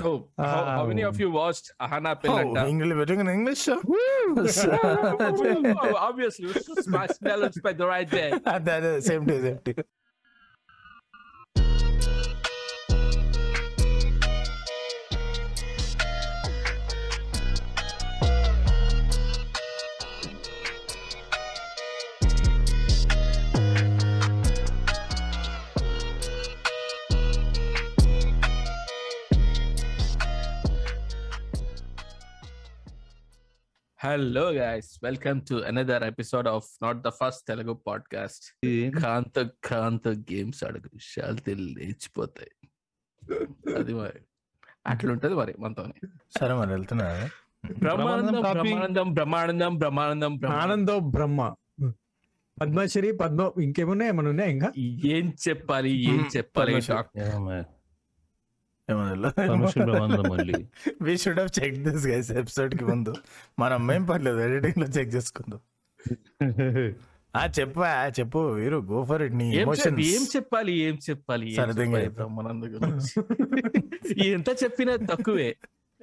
okay. So, um, how, how, many of um, you watched Ahana Pinnatta? Oh, English, we're doing an English show? Woo! Obviously, we should smash melons by the right day. that is, same day, same day. Hello, guys. Welcome to another episode of Not the First Telugu podcast. కాంత కాంత games అడుగు. విషయాలు లేచిపోతాయి. అది మరి. అట్లుంటది మరి మనతోనే. సరే మరి వెళ్తున్నా. బ్రహ్మానందం. బ్రహ్మానందం బ్రహ్మానందం బ్రహ్మానందం ఆనందో బ్రహ్మ. పద్మశ్రీ పద్మ ఇంకేమున్నాయి? ఏమైనా ఉన్నాయా ఇంకా? ఏం చెప్పాలి ఏం చెప్పాలి. Doctor we should have check this guys ఎపిసోడ్కి ముందు. మనం ఏం పర్లేదు ఎడిటింగ్లో చెక్ చేసుకుందాం. ఆ చెప్పా చెప్పు వీరు గో ఫర్ ఇట్ నీ ఏం చెప్పాలి ఏం చెప్పాలి ఎంత చెప్పినా తక్కువే.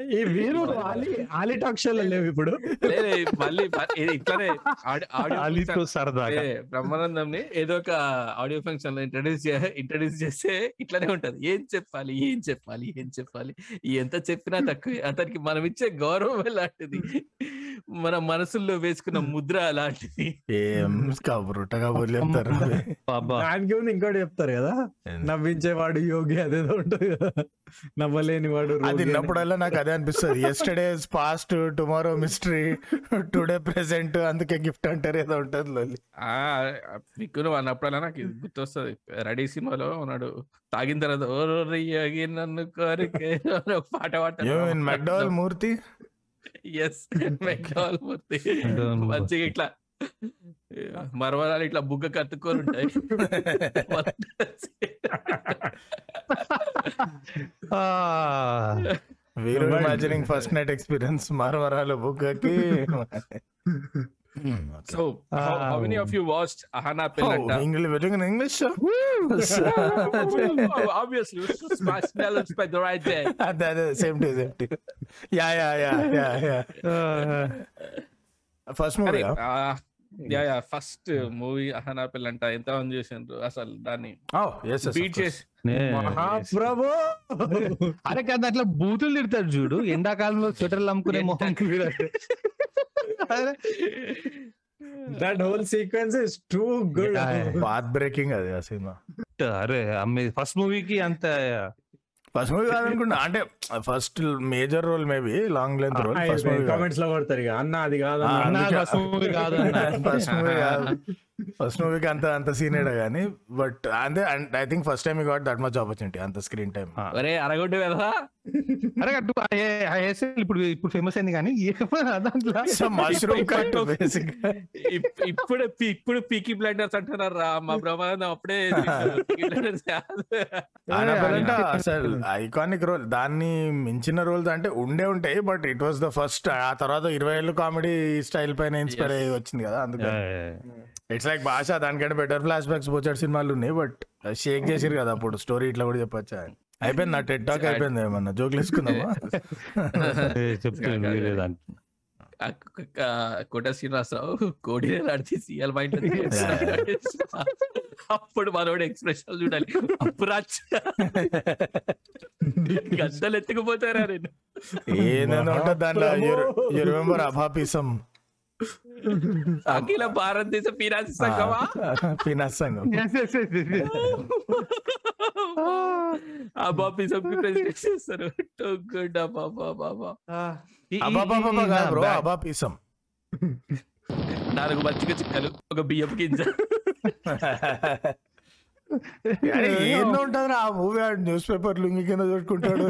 ఈ వీరు ఆలి టాక్ షోలో లేవు ఇప్పుడు. మళ్ళీ ఇట్లానే ఆడి- ఆడియో సరదాగా. ఏ, బ్రహ్మానందంని ఏదో ఒక ఆడియో ఫంక్షన్లో ఇంట్రడ్యూస్ ఇంట్రడ్యూస్ చేస్తే ఇట్లానే ఉంటది. ఏం చెప్పాలి ఏం చెప్పాలి ఏం చెప్పాలి? ఎంత చెప్పినా తక్కువే. అతనికి మనం ఇచ్చే గౌరవం లాంటిది మన మనసుల్లో వేసుకున్న ముద్ర అలాంటిది ఏం కబురుట కబుర్లు చెప్తారు. ఇంకోటి చెప్తారు కదా? నవ్వించేవాడు యోగి అదేదో ఉంటుంది కదా? నవ్వలేని వాడు అది. విన్నప్పుడల్లా నాకు అదే అనిపిస్తుంది. Yesterday past tomorrow mystery today present అందుకే గిఫ్ట్ అంటారు ఏదో ఉంటుంది లొల్లి. ఆ మీకు నువ్వు అన్నప్పుడల్లా నాకు ఇది గుర్తొస్తుంది. రెడీ సినిమాలో ఉన్నాడు తాగిన తర్వాత "ఓ యోగి నన్ను కోరికే" పాట పాట McDowell Murthy? Yes McDowell Murthy. మంచిగా ఇట్లా మరవరాలు ఇట్లా బుగ్గ కత్తుకొని ఉంటాయి వీరు. ఇమాజినింగ్ ఫస్ట్ నైట్ ఎక్స్పీరియన్స్ మరవరాలు బుగ్గకి so how many of you watched Ahana Pillanta? English? Oh, obviously, we should smash balance by the right there. అదే అదే same to same to yeah yeah yeah yeah yeah first movie yeah yeah first movie Ahana Pellanta ఎంత మంది చూసిండ్రు? అసలు దాన్ని beat చేసి మహాప్రభు అరే కదా అట్లా బూతులు తిడతాడు చూడు. ఎండాకాలంలో స్వెటర్లు అమ్ముకునే మొహం that whole sequence is too good. Path breaking అది ఆ సినిమా. అరే అమ్మే ఫస్ట్ మూవీకి అంత ఫస్ట్ మూవీ కాదనుకుంటా అంటే first major role maybe long length role first movie కామెంట్స్లో పడతారు ఇక. అన్న అది కాదు అన్న ఫస్ట్ మూవీ కాదు అన్న ఫస్ట్ మూవీ కాదు. ఫస్ట్ మూవీకి అంత అంత సీనియర్ కానీ బట్ అంతే I think first time got that much opportunity అంత స్క్రీన్ టైం అరగొడ్డు కదా. అరే ఆ హెయిర్ స్టైల్ ఇప్పుడు ఇప్పుడు ఫేమస్ అయింది కానీ దాంట్లో మష్రూమ్ కట్ ఇప్పుడు- బేసిక్ ఇప్- ఇప్పుడు పీ- ఇప్పుడు పీకీ బ్లైండర్స్ అంటున్నారు? రా మా బ్రహ్మానందం అప్పుడే కాదు. అసలు ఐకానిక్ రోల్ దాన్ని మించిన రోల్స్ అంటే ఉండే ఉంటాయి but it was the first ఆ తర్వాత ఇరవై ఏళ్ళు కామెడీ స్టైల్ పైన ఇన్స్పైర్ అయ్యి వచ్చింది కదా అందుకే ఇట్స్ లైక్ భాష దానికంటే బెటర్ ఫ్లాష్ బ్యాక్స్ బోచాడు సినిమాలు ఉన్నాయి బట్ షేక్ చేసిరు కదా అప్పుడు. స్టోరీ ఇట్లా కూడా చెప్పొచ్చా? అయిపోయింది? నా టెట్ టాక్ అయిపోయింది ఏమన్నా? జోకులు వేసుకుందామా? కోట శ్రీనివాసరావు కోడినే నడిచి సీఎల్ మైండ్ అప్పుడు మనోడు ఎక్స్ప్రెషన్ చూడాలి. అప్పురాచ్ గద్దలు ఎత్తుకుపోతారా నేను? ఏదైనా ఉంటుంది దాంట్లో. యూ రిమెంబర్ అభాపీసం అఖిల భారతదేశ పీరాసి సంఘమా? పీనాస్ సంఘం. ఆ బాబీ సభ్యు ప్రెసిడెంట్ చేస్తారు గుడ్ బాబా బాబా అబాబాబా కాదు బ్రో అబాపీసం నాలుగు మచ్చిక చిక్కలు ఒక బియ్యం గింజ. ఏందో ఉంటుంది ఆ మూవీ న్యూస్ పేపర్ లుంగి కింద పెట్టుకుంటాడు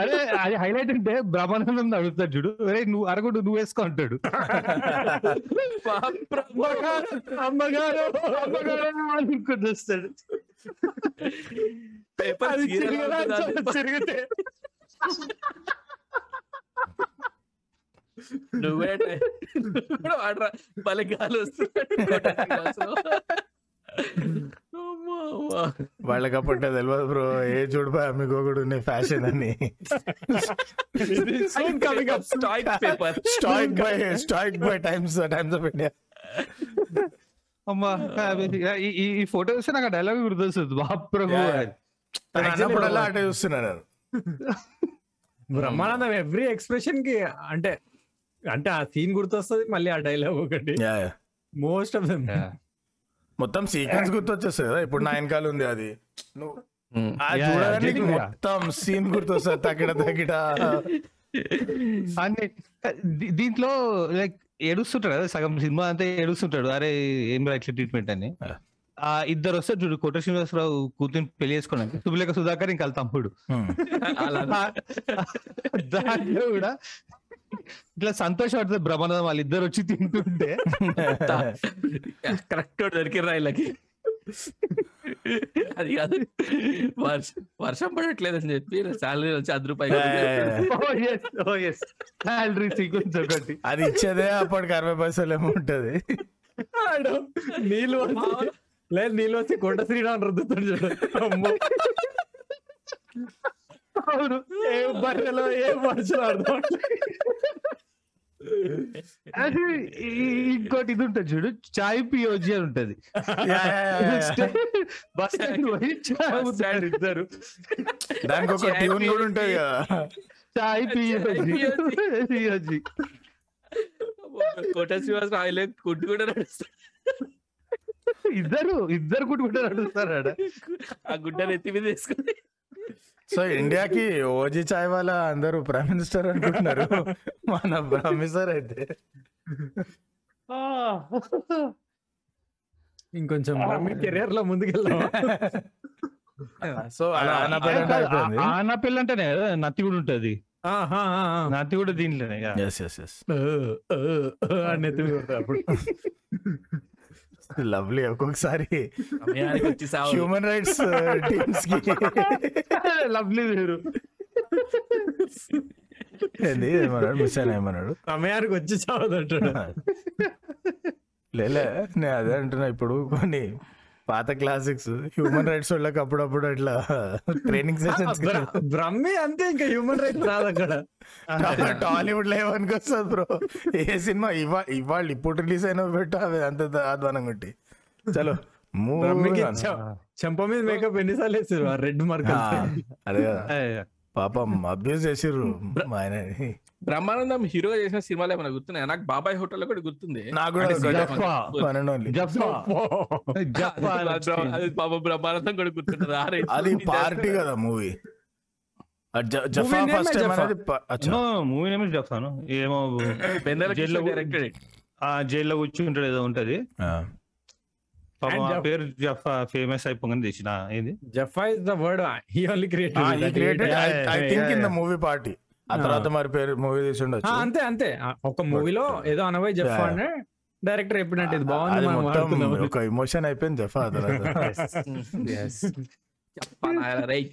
అరే అది హైలైట్ అంటే బ్రహ్మానందం అడుగుతాడు చూడు. అరే నువ్వు అరగొడు నువ్వు వేసుకో అంటాడు. అమ్మగారు అమ్మగారు అనుకుంటూ వస్తాడు. పేపర్ అది? తిరిగితే. నువ్వే కూడా వాడరా వాళ్ళకి అప్పట్లో తెలియదు బ్రో. ఏ చూడిపోయి అమ్మికోకుడు ఫ్యాషన్ అని coming up stoic by stoic by times times of India అమ్మా ఈ ఈ- ఈ ఫోటో చూస్తే నాకు డైలాగ్ గుర్తొస్తుంది. బాప్రభు. అన్నప్పుడల్లా అటే చూస్తున్నాను నేను. బ్రహ్మానందం ఎవ్రీ ఎక్స్ప్రెషన్కి అంటే అంటే ఆ సీన్ గుర్తొస్తుంది మళ్ళీ ఆ డైలాగ్ ఒకటి. మోస్ట్ ఆఫ్ దెమ్ మొత్తం సీక్వెన్స్ గుర్తొచ్చేస్తుంది కదా? ఇప్పుడు నా వెనకాల ఉంది అది. నువ్వు. మొత్తం సీన్ గుర్తొస్తుంది. తగిడ తగిడ. అన్ని దీంట్లో లైక్ ఏడుస్తుంటాడు కదా? సగం సినిమా అంతా ఏడుస్తుంటాడు. అరే ఏం రా ఇట్లా ట్రీట్మెంట్ అని. ఆ. ఇద్దరు వస్తారు చూడు కోట శ్రీనివాసరావు కూతురు పెళ్ళి చేసుకున్నాక. సుబులేక సుధాకర్ ఇంకా తమ్ముడు దాంట్లో కూడా ఇట్లా సంతోషపడుతుంది బ్రహ్మానందం వాళ్ళిద్దరు వచ్చి తింటుంటే. కరెక్ట్ దొరికిర్రా వీళ్ళకి. అది కాదు. వర్షం వర్షం పడట్లేదని చెప్పి శాలరీ వచ్చి అర్ధ రూపాయలు ఓ ఎస్ శాలరీ సీక్వెన్స్ ఒకటి. అది ఇచ్చేదే అప్పటికి అరవై పైసలు ఏమో ఉంటది. నీళ్ళు లేదు నీళ్ళు వచ్చి కొండ శ్రీరామ్ రుద్దుతాడు. అవును. ఏ బర్రెలో ఏ మనుషులు అర్థం ఇంకోటి ఇది ఉంటుంది చూడు చాయ్ పియోజీ అని ఉంటది. బస్ స్టాండ్ పోయి చాయ్ ఇద్దరు. దానికి ఒక ట్యూన్ కూడా ఉంటది కదా. చాయ్ పియోజీ. పియోజీ. కోట శ్రీనివాసరావు ఆయన కుట్టు కూడా నడుస్తాడు. ఇద్దరు ఇద్దరు కుట్టుకుంటారు నడుస్తారు ఆడ ఆ గుడ్డను ఎత్తి మీద వేసుకుని. సో ఇండియాకి ఓజీ చాయ్ వాళ్ళ అందరూ ప్రైమ్ మినిస్టర్ అనుకుంటున్నారు మన ప్రొఫెసర్ అయితే ఇంకొంచెం మీ కెరియర్లో ముందుకెళ్దాం సో అలా పిల్ల అంటేనే కదా నత్తి కూడా ఉంటది నత్తి కూడా దీంట్లోనే అప్పుడు లవ్లీ ఒక్కొక్కసారి. హ్యూమన్ రైట్స్ టీమ్స్కి లవ్లీ వేరు. ఏంది ఏమన్నాడు? మిస్ అయినా ఏమన్నాడు? సమయానికి వచ్చి చావదంటాడు లేలే నేను అదే అంటున్నా ఇప్పుడు కొన్ని పాత క్లాసిక్స్ హ్యూమన్ రైట్స్ వాళ్ళకి అప్పుడప్పుడు అట్లా ట్రైనింగ్ సెషన్స్ బ్ర- బ్రహ్మి అంతే ఇంకా హ్యూమన్ రైట్స్ రాదు అక్కడ. టాలీవుడ్లో ఏమనికి వస్తుంది బ్రో. ఏ సినిమా ఇవా ఇవాళ ఇప్పుడు రిలీజ్ అయిన పెట్టు అవి అంత అధ్వానంగా ఉంటాయి చలో చెంప మీద మేకప్ ఎన్నిసార్లు వేసారు రెడ్ మార్క్ అదే కదా. పాపం అబ్యూస్ చేసిర్రు మా ఆయన. బ్రహ్మానందం హీరోగా చేసిన సినిమాలు ఏమైనా గుర్తున్నాయి? నాకు బాబాయ్ హోటల్ కూడా గుర్తుంది. నాకు అది పాప బ్రహ్మానందం కూడా గుర్తుంటది. అది లో పార్టీ కదా movie. Jaffa first. Movie name జఫాను ఏమో జైల్లో కూర్చుంటాడు ఏదో ఉంటది ఆ. పాపం And ఆ Jaf- పేరు జఫా ఫేమస్ అయిపోగానే తెచ్చిన. ఏది? జఫా is the word he only yeah, think in yeah, the movie party. ఆ తర్వాత మరి పేరు మూవీ తీసి ఉండొచ్చు అంతే అంతే. ఒక మూవీలో ఏదో అనవై జఫా. అంటే డైరెక్టర్ చెప్పినట్టు ఇది బాగుంది వాడుకుందాం అని. ఒక ఎమోషన్ అయిపోయింది జఫా తర్వాత. రైట్.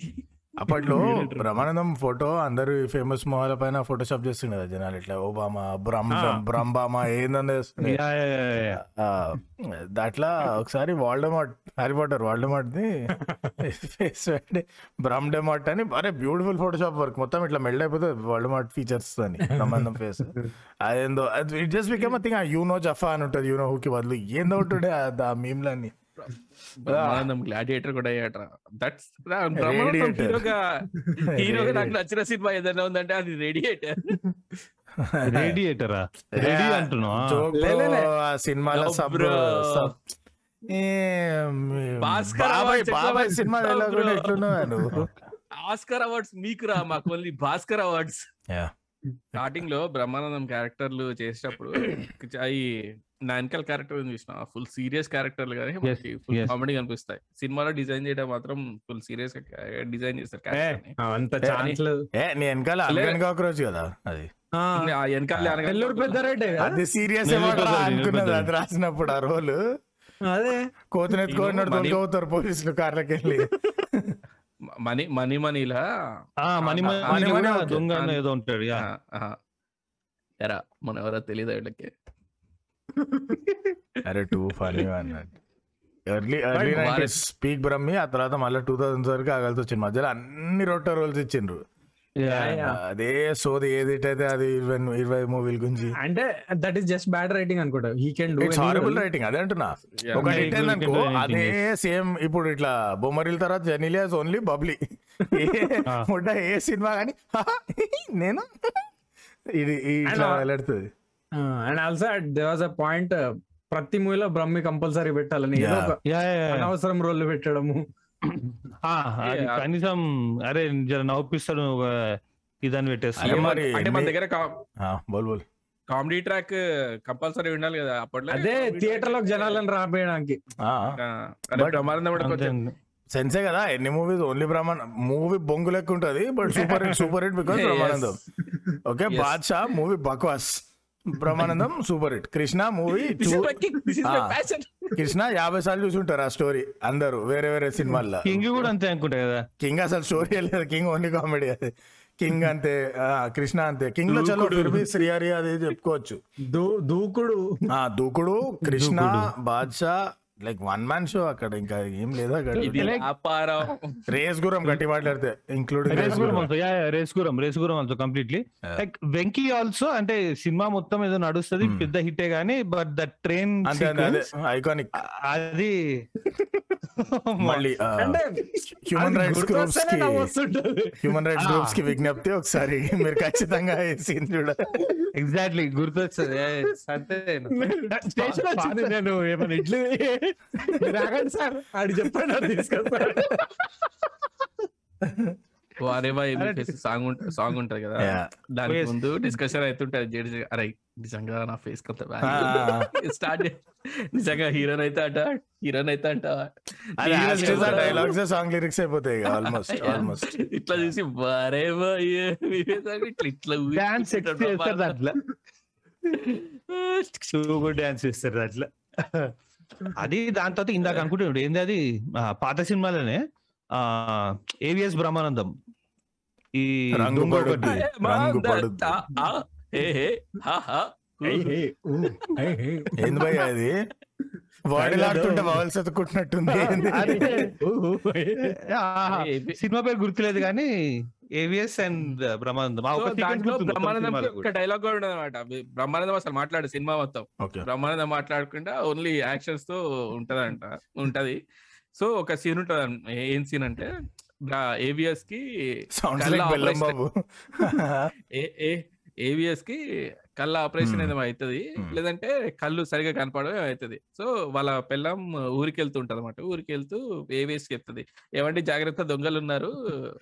అప్పట్లో బ్రహ్మానందం ఫోటో అందరు ఫేమస్ మొహాల పైన ఫోటోషాప్ చేస్తుండే కదా జనాలు. ఇట్లా ఓబామా బ్రహ్మ బ్రహ్మామా ఏందని దాంట్లో ఒకసారి Voldemort Harry Potter Voldemort the face బ్రహ్మ్ డెమార్ట్ అని అరే బ్యూటిఫుల్ ఫోటోషాప్ వర్క్ మొత్తం ఇట్లా మెల్డ్ అయిపోతుంది వాల్డమార్ట్ ఫీచర్స్ అని సంబంధం ఫేస్ అదేందో it just become thing you know జఫా అని ఉంటుంది యూ నో హూకి బదులు. ఏందో ఉంటుండే ఆ మీమ్లన్నీ బ్రహ్మానందం గ్లాడియేటర్ కూడా అయ్యాట దట్స్. హీరోగా హీరోగా నాకు నచ్చిన సినిమా ఏదైనా ఉందంటే అది రేడియేటర్ రేడియేటరా రెడీ అంటున్నావా? Joke లే, లే, లే. bro, ఆ సినిమాలో No, సబ్ బాబాయ్ awards బాబాయ్ సినిమా? ఎట్లున్నావా ఆస్కర్ అవార్డ్స్ మీకు రా మాకు ఓన్లీ భాస్కర్ అవార్డ్స్ Yeah. స్టార్టింగ్లో బ్రహ్మానందం క్యారెక్టర్లు చేసేటప్పుడు అవి నాన్కల్ క్యారెక్టర్ చూసిన ఫుల్ సీరియస్ క్యారెక్టర్లు కానీ ఫుల్. కామెడీ కనిపిస్తాయి. సినిమాలో డిజైన్ చేయడం మాత్రం ఫుల్ సీరియస్ డిజైన్ చేస్తారు ని. నీ వెనకాల కాక్రోచ్ కదా అది. వెనకాల పెద్దారెడ్డి? అది సీరియస్ అనుకున్నది అది రాసినప్పుడు ఆ రోల్. అదే. కోతినెత్తుకోడినట్టు మనీ- దొరికవుతారు పోలీసులు కార్లకి వెళ్ళి మనీ మనీ మనీలా? కూడా ఓకే. దొంగ ఏదో ఉంటాడు యా. ఎరా మన ఎవరో తెలియదు వీళ్ళకి? అరే టూ ఫనీ అన్నట్టు ఎర్లీ ఎర్లీ వారి- నైన్టీస్. పీక్ బ్రహ్మి ఆ తర్వాత మళ్ళీ టూ థౌసండ్స్ వరకు ఆగాల్సి వచ్చింది. మధ్యలో అన్ని రొట్ట రోల్స్ ఇచ్చిండ్రు. అదే సోది ఏది అయితే అది ఇరవై ఇరవై మూవీల గురించి. అంటే that is just bad writing అనుకుంటా. He can do it's horrible writing అదే అంటున్నా. ఒక good అనుకో can do అదే సేమ్ ఇప్పుడు ఇట్లా బొమ్మరిల తర్వాత జెనిలియాస్ ఓన్లీ బబ్లీ. ముడ్డ ఏ సినిమా కానీ నేను? ఇది ఇట్లా And, వెళ్ళడుతుంది and also they was a point ప్రతి మూవీలో బ్రహ్మి కంపల్సరీ పెట్టాలని. అనవసరం రోల్ పెట్టడము. కనీసం అరే జర నవ్విస్తాడు ఒక ఇదని పెట్టేస్తా. అదే మరి అంటే మన దగ్గర బోల్ బోల్. కామెడీ ట్రాక్ కంపల్సరీ ఉండాలి కదా అప్పట్లో అదే థియేటర్లో జనాలను రాబేయడానికి సెన్సే కదా ఎన్ని మూవీస్ ఓన్లీ బ్రహ్మాండ మూవీ బొంగు లెక్క ఉంటది but super hit super hit because. Brahmanandam okay. Baadshah movie బక్వాస్. Brahmanandam super hit. Krishna movie. Krishna యాభై సార్లు చూసుంటారు ఆ స్టోరీ అందరూ వేరే వేరే సినిమాల్లో. కింగ్ కూడా అంతే అనుకుంటా కదా. కింగ్ అసలు స్టోరీ లేదు. కింగ్ ఓన్లీ కామెడీ అది. కింగ్ అంతే కృష్ణ అంతే. కింగ్లో చలో ఫిర్ భీ శ్రీహరి అది చెప్పుకోవచ్చు. దూ దూకుడు. ఆ Dookudu Krishna Baadshah like one man show అక్కడ ఇంకా ఏం లేదా ఇది అక్కడ రేస్ గురం గట్టి మాట్లాడితే including Race Race Gurram also yeah Race Gurram Race Gurram also completely like Venky also అంటే సినిమా మొత్తం ఏదో నడుస్తుంది Hmm. పెద్ద హిట్టే గానీ బట్ ద ట్రైన్ ఐకానిక్ అది మళ్ళీ అంటే హ్యూమన్ రైట్స్ గ్రూప్స్కి. Human rights. గ్రూప్స్కి విజ్ఞప్తి ఒకసారి. మీరు ఖచ్చితంగా సీన్ ఎగ్జాక్ట్లీ గుర్తొస్తుంది. స్టేషన్ వచ్చింది. నేను ఏమైనా ఇడ్లీ రాగండి సార్. ఆడి చెప్పండి అది తీసుకొస్తాను వారేవా సాంగ్ సాంగ్ ఉంటది కదా. దానికి. ముందు డిస్కషన్ అవుతుంటది. జడ్జి అరే నిజంగా నా ఫేస్ కొంత. స్టార్ట్ నిజంగా హీరోన్ అయితే అంట హీరోన్ అయితే అంట. డైలాగ్స్ సాంగ్ లిరిక్స్ అయిపోతాయి ఆల్మోస్ట్ ఆల్మోస్ట్ ఇట్లా చూసి వారేవా ఇట్లా ఇట్లా డాన్స్ చేస్తారు దాంట్లో. సూపర్ డాన్స్ చేస్తారు దాంట్లో. అది దాని తర్వాత ఇందాక అనుకుంటున్నాడు ఏంది అది? పాత సినిమాలోనే ఆ ఏవిఎస్ బ్రహ్మానందం. ఈ. ఏంది భయ్య అది బాడీలు ఆడుతుంటే బవల్స్ ఎత్తుకుంటున్నట్టుంది సినిమా పేరు గుర్తులేదు కానీ ఏవిఎస్ అండ్ బ్రహ్మానందం. దాంట్లో బ్రహ్మానందం ఒక. డైలాగ్ కూడా అనమాట బ్రహ్మానందం అసలు మాట్లాడు సినిమా మొత్తం. బ్రహ్మానందం మాట్లాడకుండా ఓన్లీ యాక్షన్స్తో ఉంటదంట ఉంటది. సో ఒక సీన్ ఉంటది ఏం సీన్ అంటే ఏవిఎస్కి బాబు. ఏవిఎస్కి కళ్ళ ఆపరేషన్. ఏదో అవుతుంది. లేదంటే కళ్ళు సరిగా కనపడడం అవుతుంది. సో వాళ్ళ పిల్లం ఊరికి వెళ్తూ ఉంటది అనమాట ఊరికి వెళ్తూ ఏవిఎస్కి చెప్తుంది. ఏమంటే జాగ్రత్త దొంగలు ఉన్నారు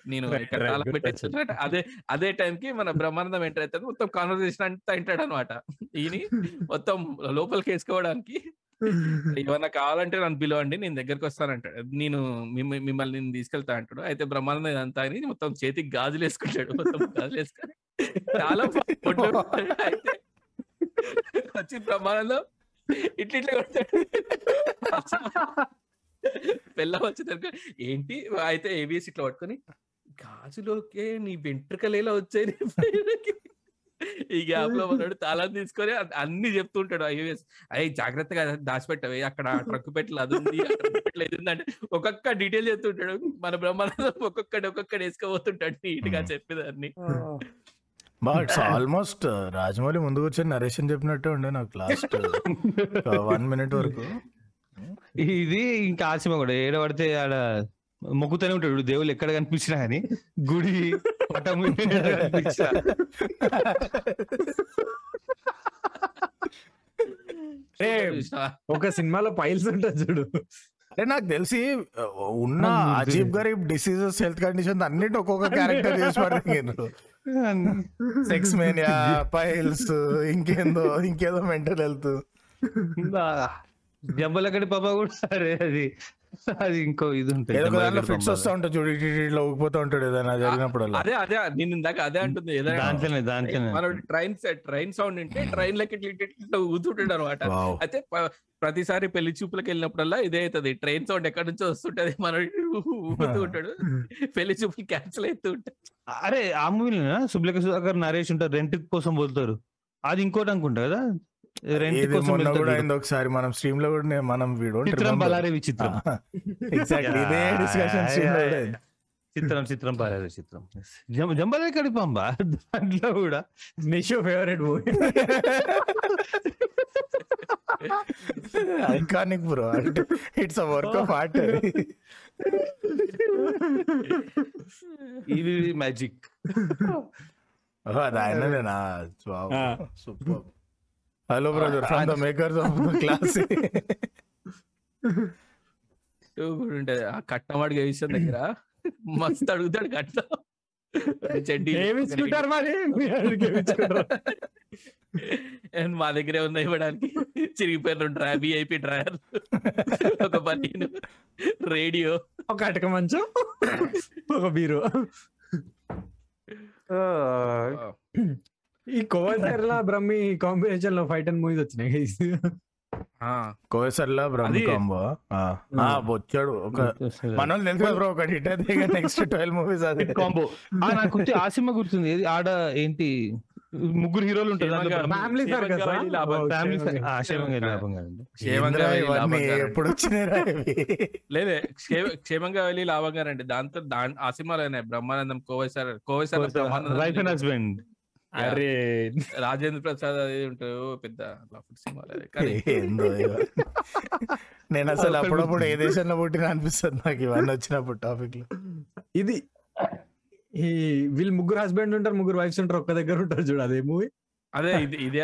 నేను ఇక్కడ తాళం అదే అదే టైం కి మన బ్రహ్మానందం ఎంటర్ అవుతుంది మొత్తం కాన్వర్సేషన్ అంతా వింటాడు అనమాట ఈయన మొత్తం లోపలికి వేసుకోవడానికి ఏమన్నా కావాలంటే నన్ను పిలవండి నేను దగ్గరకు వస్తానంటాడు. నేను మిమ్మ- మిమ్మల్ని నేను తీసుకెళ్తా అంటాడు. అయితే బ్రహ్మానందం ఇదంతా అని మొత్తం చేతికి గాజులు వేసుకుంటాడు. మొత్తం గాజులు వేసుకొని చాలా. అయితే వచ్చి బ్రహ్మానందం ఇట్లా ఇట్లా కొడతాడు. పిల్ల వచ్చేసరికి ఏంటి? అయితే ఏబిఎస్ ఇట్లా పట్టుకొని గాజులోకే నీ వెంట్రుకలేలా వచ్చాయి నీ పైనకి?" ఈ గ్యాప్లో మనోడు తాళం తీసుకొని అన్ని చెప్తుంటాడు ఐఏఎస్. అయ్యి జాగ్రత్తగా దాచిపెట్టవే అక్కడ ట్రక్ పెట్టలు అది ఉంది పెట్టలు ఇది అంటే ఒక్కొక్క డీటెయిల్ చెప్తుంటాడు. మన బ్రహ్మానందం ఒక్కొక్కటి ఒక్కొక్కటి వేసుకపోతుంటాడు నీట్గా. చెప్పేదాన్ని. బట్ ఆల్మోస్ట్ రాజమౌళి ముందుకు వచ్చి నరేషన్ చెప్పినట్టే ఉండే నాకు లాస్ట్ వన్ మినిట్ వరకు. ఇది ఇంకా ఆ సినిమా కూడా. ఏడ పడితే ఆడ మొక్కుతూనే ఉంటాడు. దేవుళ్ళు ఎక్కడ కనిపించినా కానీ గుడి పటం కనిపించినా. ఒక సినిమాలో పైల్స్ ఉంటుంది చూడు. అంటే నాకు తెలిసి ఉన్న అజీబ్. గరీబ్ డిసీజెస్ హెల్త్ కండిషన్ అన్నిటి ఒక్కొక్క క్యారెక్టర్ చేసి పడుతుంది సెక్స్ మేనియా పైల్స్ ఇంకేందో ఇంకేదో మెంటల్ హెల్త్. జబ్బలకడి పాప కూడా సరే అది. అది ఇంకో ఇది ఉంటుంది. ఫిట్స్. వస్తా ఉంటాయి చూడు ఇటు ఇటు ఇట్లా ఊగిపోతా ఉంటాడు ఏదైనా జరిగినప్పుడల్లా. అదే అదే నేను ఇందాక అదే అంటుంది ఏదైనా దాంట్లోనే దాంట్లోనే. మన ట్రైన్ ట్రైన్ సౌండ్ ఉంటే ట్రైన్ లెక్క ఇట్లా ఊతుంటాడు అనమాట. అయితే ప్రతిసారి పెళ్ళి చూపులకు వెళ్ళినప్పుడల్లా ఇదే అవుతుంది. ట్రైన్ సౌండ్ ఎక్కడి నుంచో వస్తుంటది మన ఊగుతూ ఉంటాడు. పెళ్ళి చూపులు క్యాన్సిల్ అవుతూ ఉంటాయి అరే ఆ మూవీలో సుబ్లక సుధాకర్ నరేష్ ఉంటారు రెంట్ కోసం పోతారు. అది ఇంకోటి అనుకుంటా కదా? ఒకసారి మనం స్ట్రీమ్లో కూడా మనం వీడు చిత్రం బలారే విచిత్రం. ఎగ్జాక్ట్లీ ఇదే డిస్కషన్ స్ట్రీమ్లో. చిత్రం చిత్రం బలారే చిత్రం జం- జంబలే కడిపంబా? దాంట్లో కూడా నిషో ఫేవరెట్ మూవీ ఐకానిక్ బ్రో అంటే it's a work of art ఇది మ్యాజిక్ అది ఆయననేనా ఆ. Super. Hello Brother from the makers of the class ఉంటది. ఆ కట్నం అడిగే విషయం దగ్గర. మస్తు అడుగుతాడు కట్నం. చెడ్డీ ఏమి ఇచ్చుకుంటారు మరి? అండ్ మా దగ్గరే ఉన్నాయి ఇవ్వడానికి. చిరిగిపోయిన డ్రా విఐపి డ్రాయర్. ఒక బనీను. రేడియో. ఒక అటక మంచం. ఒక బీరు ఈ కోవైసర్ల బ్రహ్మి కాంబినేషన్లో ఫైట్ అండ్ మూవీస్ వచ్చినాయి guys. కోసర్లా బ్రహ్మ అది- కాంబో. ఆ. బొచ్చాడు ఒక మన తెలుసు బ్రో ఒకటి హిట్ అయితే నెక్స్ట్ ట్వెల్వ్ మూవీస్ అదే. కాంబో. నాకు ఆ సినిమా గుర్తుంది. ఏది? ఆడ ఏంటి? ముగ్గురు హీరోలు ఉంటారు ఫ్యామిలీ రండి. ఎప్పుడు లేదే క్షేమంగా వెళ్ళి లాభంగా రండి దాంతో ఆ సినిమాలోనే బ్రహ్మానందం కోవైసార్ కోవైసార్ వైఫ్ అండ్ హస్బెండ్. అరే. రాజేంద్ర ప్రసాద్ అది ఉంటారు పెద్ద. నేను అసలు అప్పుడప్పుడు ఏ దేశంలో పుట్టిన అనిపిస్తుంది నాకు ఇవన్నీ వచ్చినప్పుడు టాపిక్లో ఇది ఈ వీళ్ళు ముగ్గురు హస్బెండ్ ఉంటారు ముగ్గురు వైఫ్స్ ఉంటారు ఒక్క దగ్గర ఉంటారు చూడు అదే మూవీ. అదే ఇది ఇదే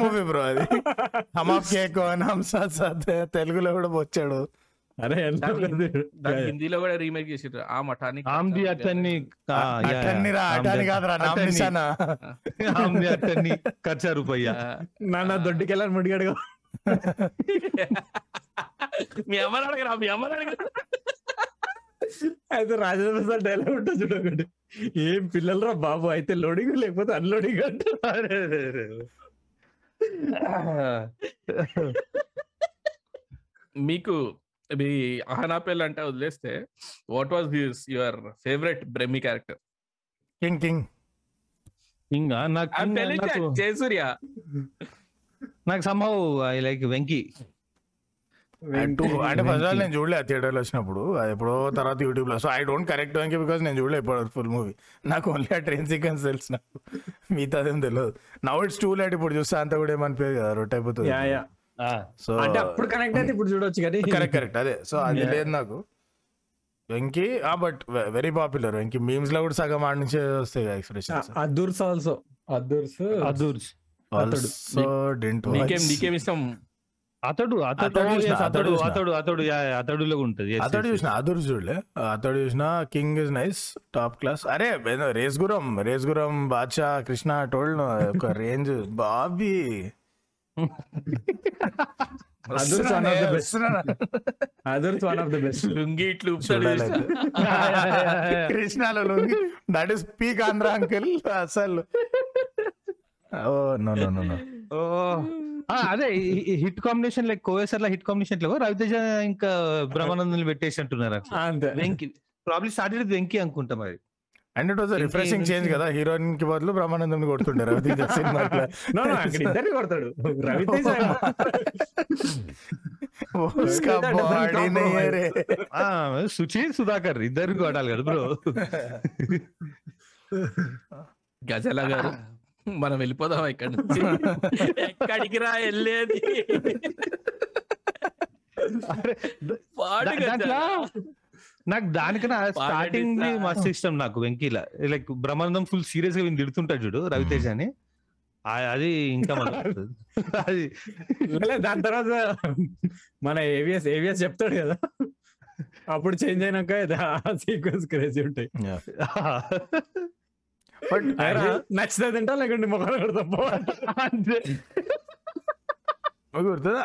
మూవీ బ్రో అది. హమ్ ఆఫ్ కేక్ హమ్ సాత్ సాత్ తెలుగులో కూడా వచ్చాడు. అరే హిందీలో కూడా రీమేక్ చేసిర్రు. ఆ మఠానికి ఆమ్ది. అటన్ని రా అటాని కాదురా నామ్. నిశానా ఆమ్ది అతన్ని ఖర్చా రూపయ్య నాన్న దొడ్డికెళ్ళని ముడిగాడు మీ అమ్మని అడగరా మీ అమ్మని అడగరా. అయితే రాజేంద్ర డైలాగ్ ఉంటుంది చూడు ఒకటి. ఏం పిల్లలరా బాబు అయితే లోడింగ్ లేకపోతే అన్లోడింగ్ అంట మీకు మీ అహనాపేల్ అంటే వదిలేస్తే what was this your favourite Brahmi character King King ఇంకా నాకు జయసూర్య. నాకు సంభవ్ ఐ లైక్ వెంకీ అంటే ఫస్ట్ ఆల్ నేను చూడలే థియేటర్లో వచ్చినప్పుడు. ఎప్పుడో తర్వాత యూట్యూబ్లో. So I don't correct Venky because నేను చూడలే ఇప్పుడు ఫుల్ మూవీ నాకు ఓన్లీ ఆ ట్రైన్ సీక్వెన్స్ తెలుసు నాకు మిగతాదేం తెలియదు. నవ్ ఇట్స్ టూ లైట్ ఇప్పుడు చూస్తే అంతా కూడా ఏమనిపోయేది కదా రొట్టె అయిపోతుంది. యా యా సో అంటే అప్పుడు కనెక్ట్ అయితే ఇప్పుడు చూడొచ్చు కానీ. Correct correct. అదే. సో అది. లేదు నాకు. Venky but very popular Venky. మీమ్స్లో కూడా సగం ఆడ నుంచే వస్తాయి expressions Adhurs also Adhurs Adhurs also dent నీకేం నీకేం ఇష్టం? అతడు అతడు అతడు అతడు అతడు. అతడు అతడు అతడులో ఉంటది. అతడు చూసిన అదురు చూడలే. అతడు చూసిన King is nice top class అరే Race Gurram Race Gurram Baadshah Krishna told ఒక range Bobby. Adhurs one of the best. వస్తున్నానా? Adhurs one of the best lungi. ఇట్లు. కృష్ణలో that is peak Andhra uncle అసలు. Oh no no no no. Oh. ఆ, అదే hit combination like కోవేసర్ hit కాంబినేషన్లో రవితేజ ఇంకా బ్రహ్మానందం పెట్టేసి అంటున్నారు? అంతే. వెంకీ. ప్రాబ్లీ స్టార్టెడ్ వెంకీ అనుకుంటా మరి. And it was refreshing change కదా. హీరోయిన్కి బదులు బ్రహ్మానందం కొడుతుండే రవి ఇద్దరిని కొడతాడు. రవి సుచేత్ సుధాకర్ ఇద్దరు కొట్టాలి కదా బ్రో. గజల గారు మనం వెళ్ళిపోదాం ఇక్కడ నుంచి? ఎక్కడికి రా వెళ్ళేది? నాకు దానికన్నా స్టార్టింగ్. మస్తు ఇష్టం నాకు వెంకీలా లైక్ బ్రహ్మానందం ఫుల్ సీరియస్గా తిడుతుంటాడు చూడు రవితేజ అని అది ఇంకా. అది దాని తర్వాత మన ఏవిఎస్ ఏవిఎస్ చెప్తాడు కదా అప్పుడు చేంజ్ అయినాక సీక్వెన్స్ క్రేజీ ఉంటాయి బట్ నచ్చితే తింటా లేకుంటే మొక్కలు కొడతా. గుర్తుందా?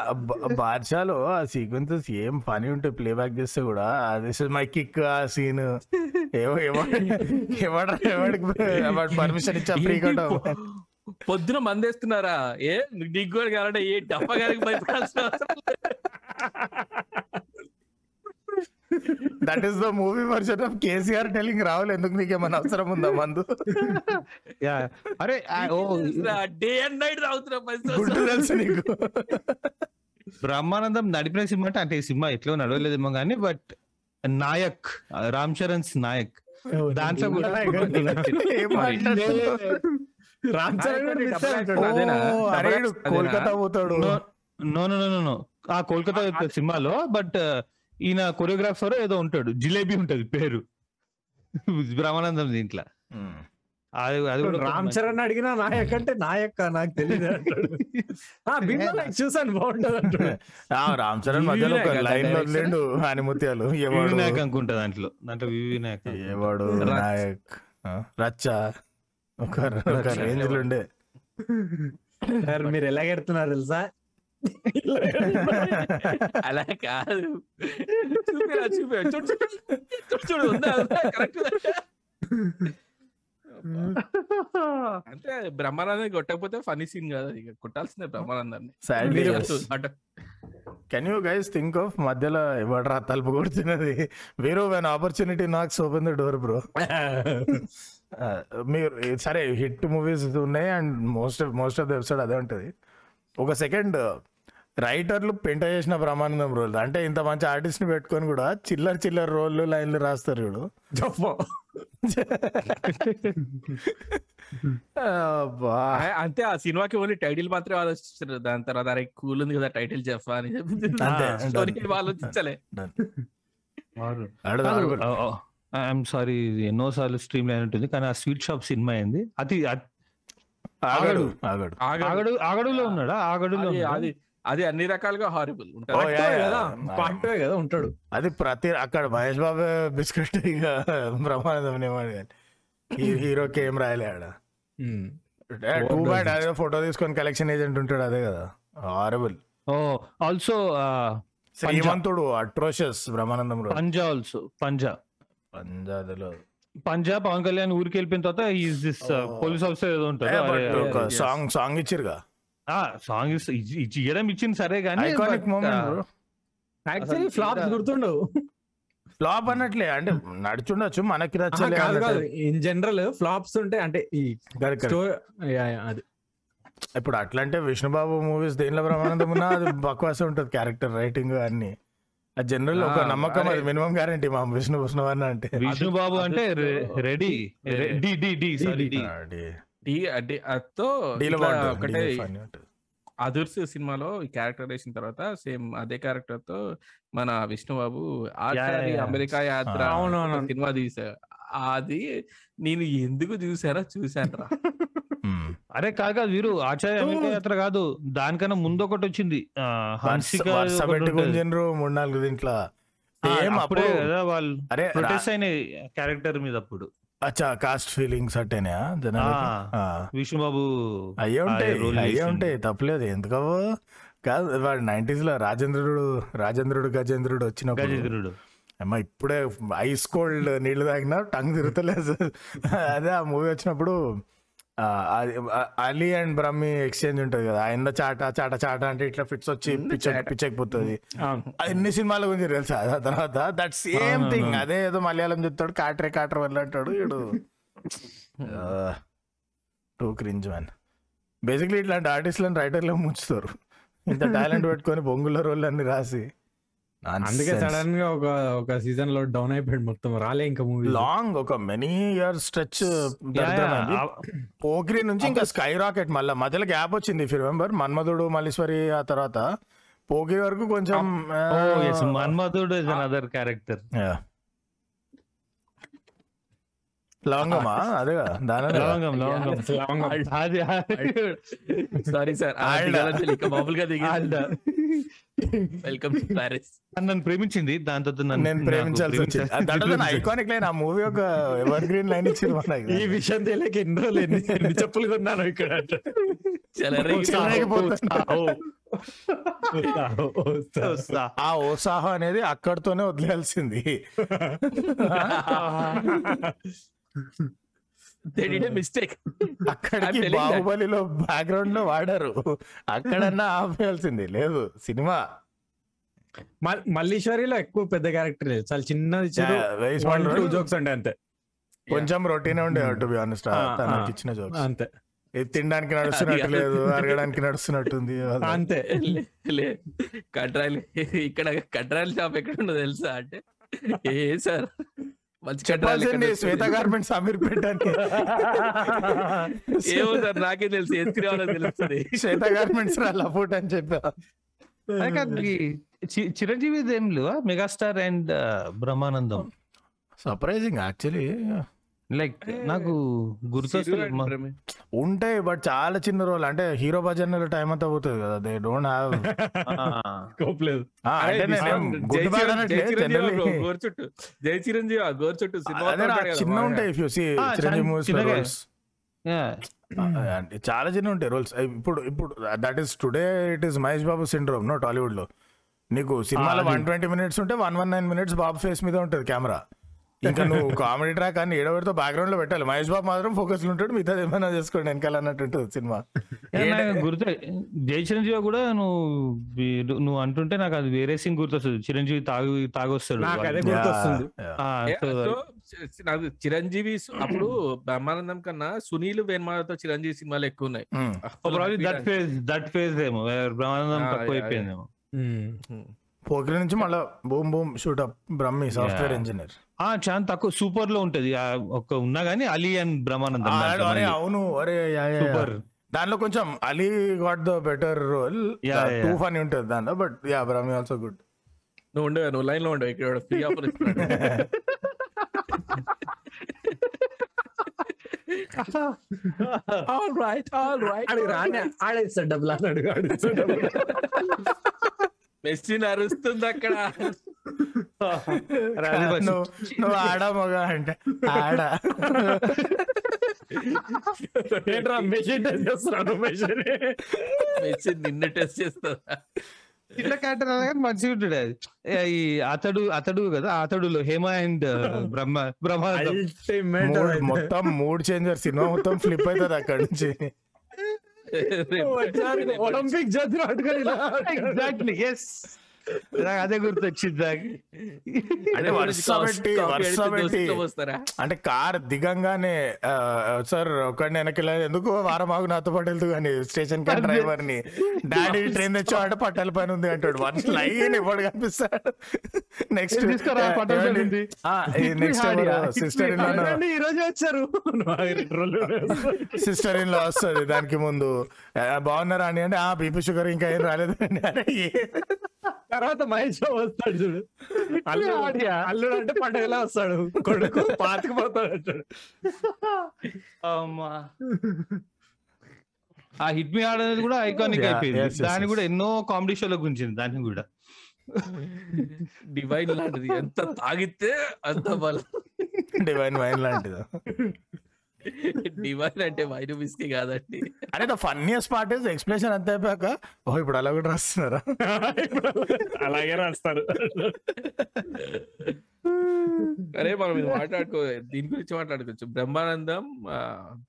బాద్షాలో ఆ సీక్వెన్సెస్ ఏం పని ఉంటే ప్లే బ్యాక్ చేస్తే కూడా దిస్ ఇస్ మై కిక్ ఆ సీన్. ఏవో ఎవడ ఎవడికి పర్మిషన్ ఇచ్చా ఫ్రీ కట్ పొద్దున మందేస్తున్నారా? ఏ నీకు కూడా కావాలంటే ఏ డబ్బా గారికి అవసరం లేదు. That is the movie version of KCR telling Rahul ఎందుకు నీకేమైనా అవసరం ఉందా మందు? యా అరే ఓ డే అండ్ నైట్ తాగుతున్నా తెలుసు నీకు. బ్రహ్మానందం నడిపిన సినిమా అంటే అంటే ఈ సినిమా ఎట్లా నడవలేదేమో కానీ బట్ నాయక్ రామ్ చరణ్స్ నాయక్. దాంట్లో కూడా? రామ్ చరణ్? కోల్కతా పోతాడు. No no no no no ఆ కోల్కతా సినిమాలో బట్ ఈయన కొరియోగ్రాఫర్ ఏదో ఉంటాడు. జిలేబీ ఉంటది పేరు. బ్రహ్మానందం దీంట్లో. అది అది కూడా రామ్ చరణ్ అడిగినా నాయక్ అంటే నాయక్ నాకు తెలియదు అంటాడు. చూసాను బాగుంటది అంటాడు. ఆ, రామ్ చరణ్ మధ్యలో ఒక లైన్లో ఆనిముత్యాలు వివి ఎవడు? నాయక్ అనుకుంటా దాంట్లో. దాంట్లో వివి నాయక్. ఎవడు. నాయక్. రచ్చ. ఒక. రేంజ్ ఉండే. సార్ మీరు ఎలాగెడుతున్నారు తెలుసా? అలా కాదు. చూపిరా చూడు చూడు. చూడు చూడు ఉందా కరెక్ట్ అంటే బ్రహ్మానందం కొట్టకపోతే ఫనీ సీన్ కాదు ఇక కొట్టాల్సిందే బ్రహ్మానందాన్ని. Can you guys think of మధ్యలో ఎవడరా తలుపు కొడుతున్నది? వేరే when opportunity knocks open the door bro మీరు సరే హిట్ మూవీస్ ఉన్నాయి and most most of the episode అదే ఉంటది. ఒక సెకండ్. రైటర్లు పెంట చేసిన బ్రహ్మానందం రోల్. అంటే ఇంత మంచి ఆర్టిస్ట్ని పెట్టుకొని కూడా చిల్లర చిల్లర రోళ్ళు లైన్లు రాస్తారు చూడు. అంతే ఆ సినిమాకి ఓన్లీ టైటిల్ మాత్రమే ఆలోచిస్తారు దాని తర్వాత అరే కూల్ ఉంది కదా టైటిల్ చెప్పా అని చెప్పి. అంతే. ఆలోచించలే. ఐఎమ్ సారీ ఎన్నో సార్లు స్ట్రీమ్ లైన్ ఉంటుంది కానీ ఆ స్వీట్ షాప్ సినిమా అయింది అది- ఆగడు. ఆగడు. ఆగడు. ఆగడు. ఆగడులో ఉన్నాడా? ఆగడులో అది-? అది అన్ని రకాలుగా హారిబుల్ యా. కదా? ఉంటాడు. అది ప్రతి అక్కడ మహేష్ బాబు బిస్కెట్ ఇక బ్రహ్మానందం హీరోకి ఏం రాయలే ఆడ టూ బ్యాడ్ అదే ఫోటో తీసుకొని కలెక్షన్ ఏజెంట్ ఉంటాడు అదే కదా. Horrible oh also Srimanthudu atrocious Brahmanandam Panja also Panja. పంజాబ్లో పంజా పవన్ కళ్యాణ్ ఊరికి వెళ్ళిపోయిన తర్వాత ఈజ్ దిస్ పోలీస్ ఆఫీసర్ ఏదో yes. సాంగ్ సాంగ్ ఇచ్చిరుగా? ఆ సాంగ్ ఇయ్యడం ఇచ్చింది సరే కానీ moment uh, bro actually flops గుర్తుండవు. ఫ్లాప్ అన్నట్లే అంటే నడుచుండొచ్చు మనకి. ఇన్ జనరల్ ఫ్లాప్స్ ఉంటే అంటే ఈ అది. ఇప్పుడు అట్లా అంటే విష్ణుబాబు మూవీస్ దేనిలో బ్రహ్మానందం ఉన్నా అది బక్వాస ఉంటుంది క్యారెక్టర్ రైటింగ్ అన్ని. అది జనరల్ ఒక నమ్మకం అరే. అది మినిమం గ్యారంటీ మా విష్ణు విష్ణువర్ణ అంటే విష్ణు బాబు అంటే రెడీ డి డి డి సారీ డి డి అంటే అతో డీలో ఇట్లా బాగుంటుంది, ఒకటే డీలో funny ఉంటుంది. అదుర్స్ సినిమాలో ఈ క్యారెక్టర్ వేసిన తర్వాత సేమ్ అదే క్యారెక్టర్తో మన విష్ణుబాబు ఆచారి. అమెరికా యాత్ర సినిమా తీసా అది నేను ఎందుకు చూసారా చూసాను రా. అరే కాదు కాదు వీరు ఆచార్య అమెరికా యాత్ర కాదు. దానికన్నా ముందు ఒకటి వచ్చింది హన్సిక మూడు నాలుగు దీంట్లో. అప్పుడే కదా వాళ్ళు అరే ప్రొటెస్ట్ అయిన క్యారెక్టర్ మీద అప్పుడు. అచ్చా కాస్ట్ ఫీలింగ్స్ అట్టేనా. విష్ణుబాబు అయ్యే ఉంటాయి అయ్యే. ఉంటాయి తప్పలేదు. ఎందుకవో కాదు వాడు నైన్టీస్లో రాజేంద్రుడు రాజేంద్రుడు గజేంద్రుడు వచ్చినప్పుడు. గజేంద్రుడు. అమ్మ ఇప్పుడే ఐస్ కోల్డ్ నీళ్ళు తాగినా టంగ్ తిరుగుతలేదు. అదే ఆ మూవీ వచ్చినప్పుడు అలీ అండ్ బ్రహ్మి ఎక్స్చేంజ్ ఉంటది కదా. ఆయన చాట చాట చాట అంటే ఇట్లా ఫిట్స్ వచ్చి పిచ్చ పిచ్చకపోతుంది. ఎన్ని సినిమాల గురించి తెలుసా? ఆ తర్వాత దట్ సేమ్ థింగ్ అదే ఏదో మలయాళం చెప్తాడు కాటరే కాటర్ వల్ల అంటాడు వీడు. టూ క్రింజ్ మ్యాన్ బేసిక్లీ ఇట్లాంటి ఆర్టిస్టులను రైటర్లు ముంచుతారు. ఇంత టాలెంట్ పెట్టుకొని బొంగుల అన్ని రాసి అందుకే సడన్గా ఒక ఒక సీజన్లో డౌన్ అయిపోయాడు మొత్తం. రాలే ఇంకా మూవీ లాంగ్ ఒక మెనీ ఇయర్ స్ట్రెచ్ పోక్రి నుంచి ఇంకా స్కై రాకెట్ మళ్ళీ మధ్యలో గ్యాప్ వచ్చింది ఇఫ్ రిమెంబర్ మన్మధుడు మల్లీశ్వరి ఆ తర్వాత. పోకిరి వరకు కొంచెం yes Manmadhudu is another character. లవంగమా? దాని లవంగం లవంగం. అది సారీ సార్ మామూలుగా దిగి. వెల్కమ్ టు ప్యారిస్ నన్ను ప్రేమించింది దాని తర్వాత నన్ను నేను ప్రేమించాల్సి వచ్చింది. ప్రేమించాల్సి- ఐకానిక్ లైన్ ఆ మూవీ ఒక ఎవర్ గ్రీన్ లైన్ ఇచ్చింది ఈ విషయం తెలియక ఎన్ని రోజులు ఎన్ని ఎన్ని చెప్పులు కొన్నాను ఇక్కడ. ఆ ఓసాహో అనేది అక్కడితోనే వదిలేయాల్సింది. మిస్టేక్ అక్కడికి I'm telling that. మల్- మల్లీశ్వరిలో ఎక్కువ పెద్ద క్యారెక్టర్ లేదు. చాలా చిన్నది చిన్న జోక్స్ ఉండే అంతే. కొంచెం రొటీన్ ఉండే టు బి ఆనెస్ట్ తనకి ఆ. ఇచ్చిన జోక్స్ అంతే. ఇది తినడానికి నడుస్తున్నట్టు లేదు అరగడానికి నడుస్తున్నట్టుంది. అంతే. లే- లే. కట్రాయలు ఇక్కడ కట్రాయల షాప్ ఎక్కడ ఉండదు తెలుసా అంటే? ఏ సార్? చెప్పాల్సింది శ్వేత? గార్మెంట్స్ అమీర్ పెట్టాను ఏమో సార్ నాకే తెలుసు వాళ్ళకి తెలుస్తుంది. శ్వేత గార్మెంట్స్ రా లఫూట్ అని చెప్పా. చిరంజీవి లేవా megastar and Brahmanandam. Surprising actually. Like నాకు గుర్తొస్తుంది ఉంటాయి బట్ చాలా చిన్న రోల్. అంటే హీరో భజన్ టైం అంతా పోతుంది కదా దే డోంట్ అంటే చుట్టూ జై చిరంజీవి ఆ గోర్ చుట్టూ. చిన్న ఉంటాయి ఇఫ్ యూ సీ చిరంజీవి చాలా మూవీస్ చాలా చిన్న ఉంటాయి రోల్స్ ఇప్పుడు ఇప్పుడు that is today it is Mahesh Babu syndrome no టాలీవుడ్లో. నీకు సినిమాలో. వన్ ట్వంటీ మినిట్స్ ఉంటే one one nine minutes Babu face మీద ఉంటుంది కెమెరా ఇంకా నువ్వు కామెడీ ట్రాక్ అని ఏడవడితో బ్యాక్గ్రౌండ్లో పెట్టాలి. మహేష్ బాబు మాత్రం ఫోకస్లో ఉంటాడు మిగతా ఏమైనా చేసుకోండి వెనకాల అన్నట్టు సినిమా. గుర్తు జై చిరంజీవి కూడా నువ్వు నువ్వు అంటుంటే నాకు అది వేరే సీన్ గుర్తొస్తుంది. చిరంజీవి తాగు తాగొస్తాడు. నాకు చిరంజీవి అప్పుడు బ్రహ్మానందం కన్నా సునీల్ వేణుమాలతో చిరంజీవి సినిమాలు ఎక్కువ ఉన్నాయి that phase that phase ఏమో. బ్రహ్మానందం తక్కువ అయిపోయిందేమో. పోకిరి నుంచి మళ్ళీ boom boom shoot up Brahmi software. Engineer ఆ చాలా తక్కువ సూపర్లో ఉంటది ఆ, ఒక ఉన్నా గానీ అలీ అండ్ బ్రహ్మానందం అరే. అవును అరే యా, యా, యా. Super. దానిలో కొంచెం Ali got the better role too. Funny ఉంటుంది దాంట్లో but yeah Brahmi also good నువ్వు ఉండవు నువ్వు లైన్లో ఉండవు ఇక్కడ free offer all right all right అడుగు రానే ఆడేస్తాడు డబ్బులు అని అడుగు ఆడేస్తాడు డబ్బులు. మెస్సీని అరుస్తుంది అక్కడ. నువ్వు నువ్వు ఆడ మగ అంటే. ఆడ. ఏంట్రా మెషిన్ టెస్ట్ చేస్తున్నాడు మెషిన్? మెస్సీ నిన్ను టెస్ట్ చేస్తా చిన్న క్యారెక్టర్ అనగానే మంచిగా ఉంటాడు అది. ఈ అతడు అతడు కదా అతడులో హేమ అండ్ బ్రహ్మ మూడ్ మొత్తం మూడ్ చేంజర్ సినిమా మొత్తం ఫ్లిప్ అవుతుంది అక్కడ నుంచి. ఒలింపిక్ జాతర అడుగుని ఎగ్జాక్ట్లీ ఎస్ నాకు అదే గుర్తొచ్చింది నాకు. అంటే వరుస పెట్టి వరుస పెట్టి. వస్తారా అంటే కార్ దిగంగానే సార్ ఒకడిని వెనక్కి వెళ్ళాలి, ఎందుకు వారం ఆగు నాతో పాటు వెళ్తూ కానీ స్టేషన్కి డ్రైవర్ని డాడీ ట్రైన్ తెచ్చా అంటే పట్టాల పైన ఉంది అంటాడు. వన్ లైన్ ఎవడు కనిపిస్తాడు. నెక్స్ట్. నెక్స్ట్ సిస్టర్ ఇన్ అవునండి, ఈ రోజే వచ్చారు. సిస్టర్ ఇన్ లా వస్తుంది దానికి ముందు. బాగున్నారా అని అంటే ఆ బీపీ షుగర్ ఇంకా ఏం రాలేదండి. తర్వాత మహేష్ బాబు వస్తాడు చూడు. అల్లుడు అల్లుడు అంటే పండగలా వస్తాడు. కొడుకు పాతకపోతాడు అంటాడు. అమ్మా. ఆ హిట్ మీ ఆర్ అనేది కూడా ఐకానిక్ అయిపోయింది. దాన్ని. కూడా ఎన్నో కామెడీ షోలో గురించింది దాన్ని కూడా. డివైన్ లాంటిది. ఎంత తాగితే అంత బలం. డివైన్ వైన్ లాంటిది? డివైన్ అంటే వైన్ బిస్కీ కాదండి. అరే the funniest part is explanation అంత అయిపోయాక ఓ ఇప్పుడు అలా కూడా రాస్తున్నారా? అలాగే రాస్తారు. అరే మనం ఇది మాట్లాడుకో దీని గురించి మాట్లాడుకోవచ్చు. బ్రహ్మానందం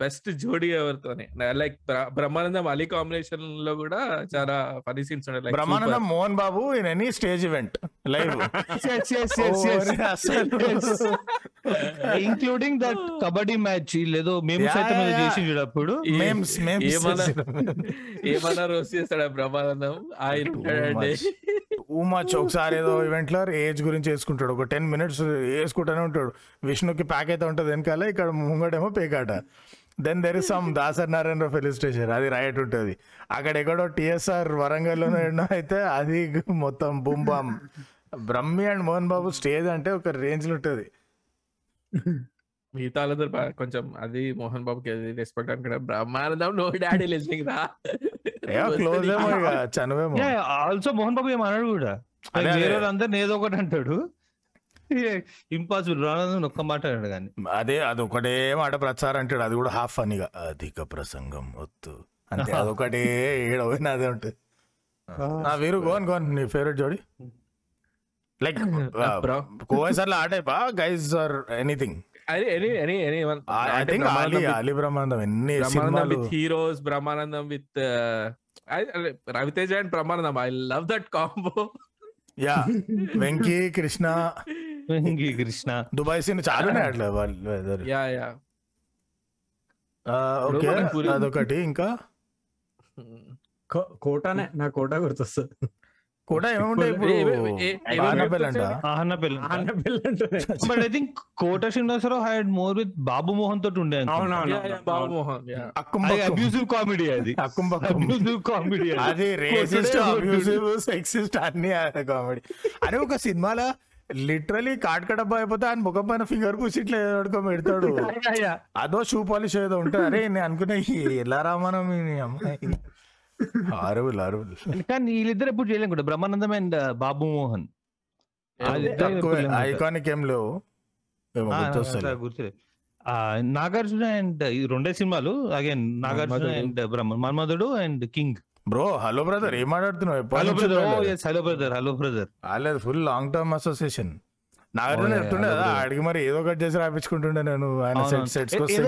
బెస్ట్ జోడీ ఎవరితోనే? లైక్ బ్రహ్మానందం అలీ కాంబినేషన్లో కూడా చాలా ఫనీ సీన్స్ ఉన్నాయి Brahmanandam. Mohan Babu in any stage event live including that kabaddi match లేదో మేము సైతం. చేసి memes ఏమన్నా రోస్ట్ చేస్తాడా బ్రహ్మానందం? ఆయన. టూ మచ్ ఒకసారి ఏదో ఈవెంట్లో ఏజ్ గురించి వేసుకుంటాడు. ఒక టెన్ మినిట్స్ వేసుకుంటానే ఉంటాడు. విష్ణుకి ప్యాక్ అయితే ఉంటుంది వెనకాల ఇక్కడ ముంగడేమో పేకాట. Then there is some Dasari Narayana film station అది రైట్ ఉంటుంది. అక్కడ ఎక్కడో టిఎస్ఆర్ వరంగల్లో అయితే అది మొత్తం boom bam Brahmi and Mohan Babu stage అంటే ఒక రేంజ్లో ఉంటుంది. మిగతా కొంచెం అది మోహన్ బాబుకి రెస్పెక్ట్ అనుకుంటా బ్రహ్మానందం నో డాడీ లిస్నింగ్ రా. క్లోజ్ ఏమో ఇక చనువేమో. ఆల్సో మోహన్ బాబు ఏమన్నాడు కూడా. వేరే అందరు ఏదో ఒకటి అంటాడు. ఇంపాసిబుల్ రానందు ఒక్క మాట అన్నాడు కానీ. అదే అది ఒకటే మాట ప్రచారం అంటాడు. అది కూడా హాఫ్ ఫనీగా అధిక ప్రసంగం వద్దు. అంతే అదొకటే ఏడవైనా అదే ఉంటుంది. నా వీరు గోన్ గోన్ నీ ఫేవరెట్ జోడి. Like bro. కోవైసర్ ఆ type guys are anything any any any any one. I think Ali Ali Brahmanandam ఎన్ని Brahmanandam with heroes Brahmanandam with Raviteja and Brahmanandam. I love that combo yeah Venky Krishna. Venky Krishna. Dubai scene చాలా అట్లా వాళ్ళు. Yeah yeah. Okay అదొకటి ఇంకా? కోటానే నా quota గుర్తొస్తుంది. కూడా ఏముంటాయి. But I think Kota Srinivasarao had more with Babu Mohan తోటి ఉండే బాబు మోహన్ అది. అబ్యూసివ్ కామెడీ అది. అబ్యూసివ్ కామెడీ అది. రేసిస్ట్ అబ్యూసివ్ సెక్సిస్ట్ అన్ని కామెడీ అని ఒక సినిమాలో లిటరలీ కాట్క డబ్బా అయిపోతే ఆయన ముఖం పైన ఫింగర్ కూసి ఇట్లా ఏడుకో పెడతాడు. అదో షూ పాలిష్ ఏదో ఉంటుంది అరే నేను అనుకున్నా ఎలా రామనం అమ్మాయి. హారబుల్ హారబుల్ కానీ వీళ్ళిద్దరు ఎప్పుడు చేయలేం కూడా బ్రహ్మానందం అండ్ బాబు మోహన్. ఐకానిక్ ఏం లేవు గుర్తులేదు. నాగార్జున అండ్ ఈ రెండే సినిమాలు again Nagarjuna Manmadhudu. And Brahma Manmadhudu and King bro Hello Brother ఏం మాట్లాడుతున్నావు Hello Brother? Hello Brother Hello Brother full long term association Nagarjuna Oh, చెప్తుండే hello కదా brother. అడిగి మరి ఏదో ఒకటి చేసి రాపించుకుంటుండే నేను ఆయన అవును. సెట్ సెట్స్ ఏ-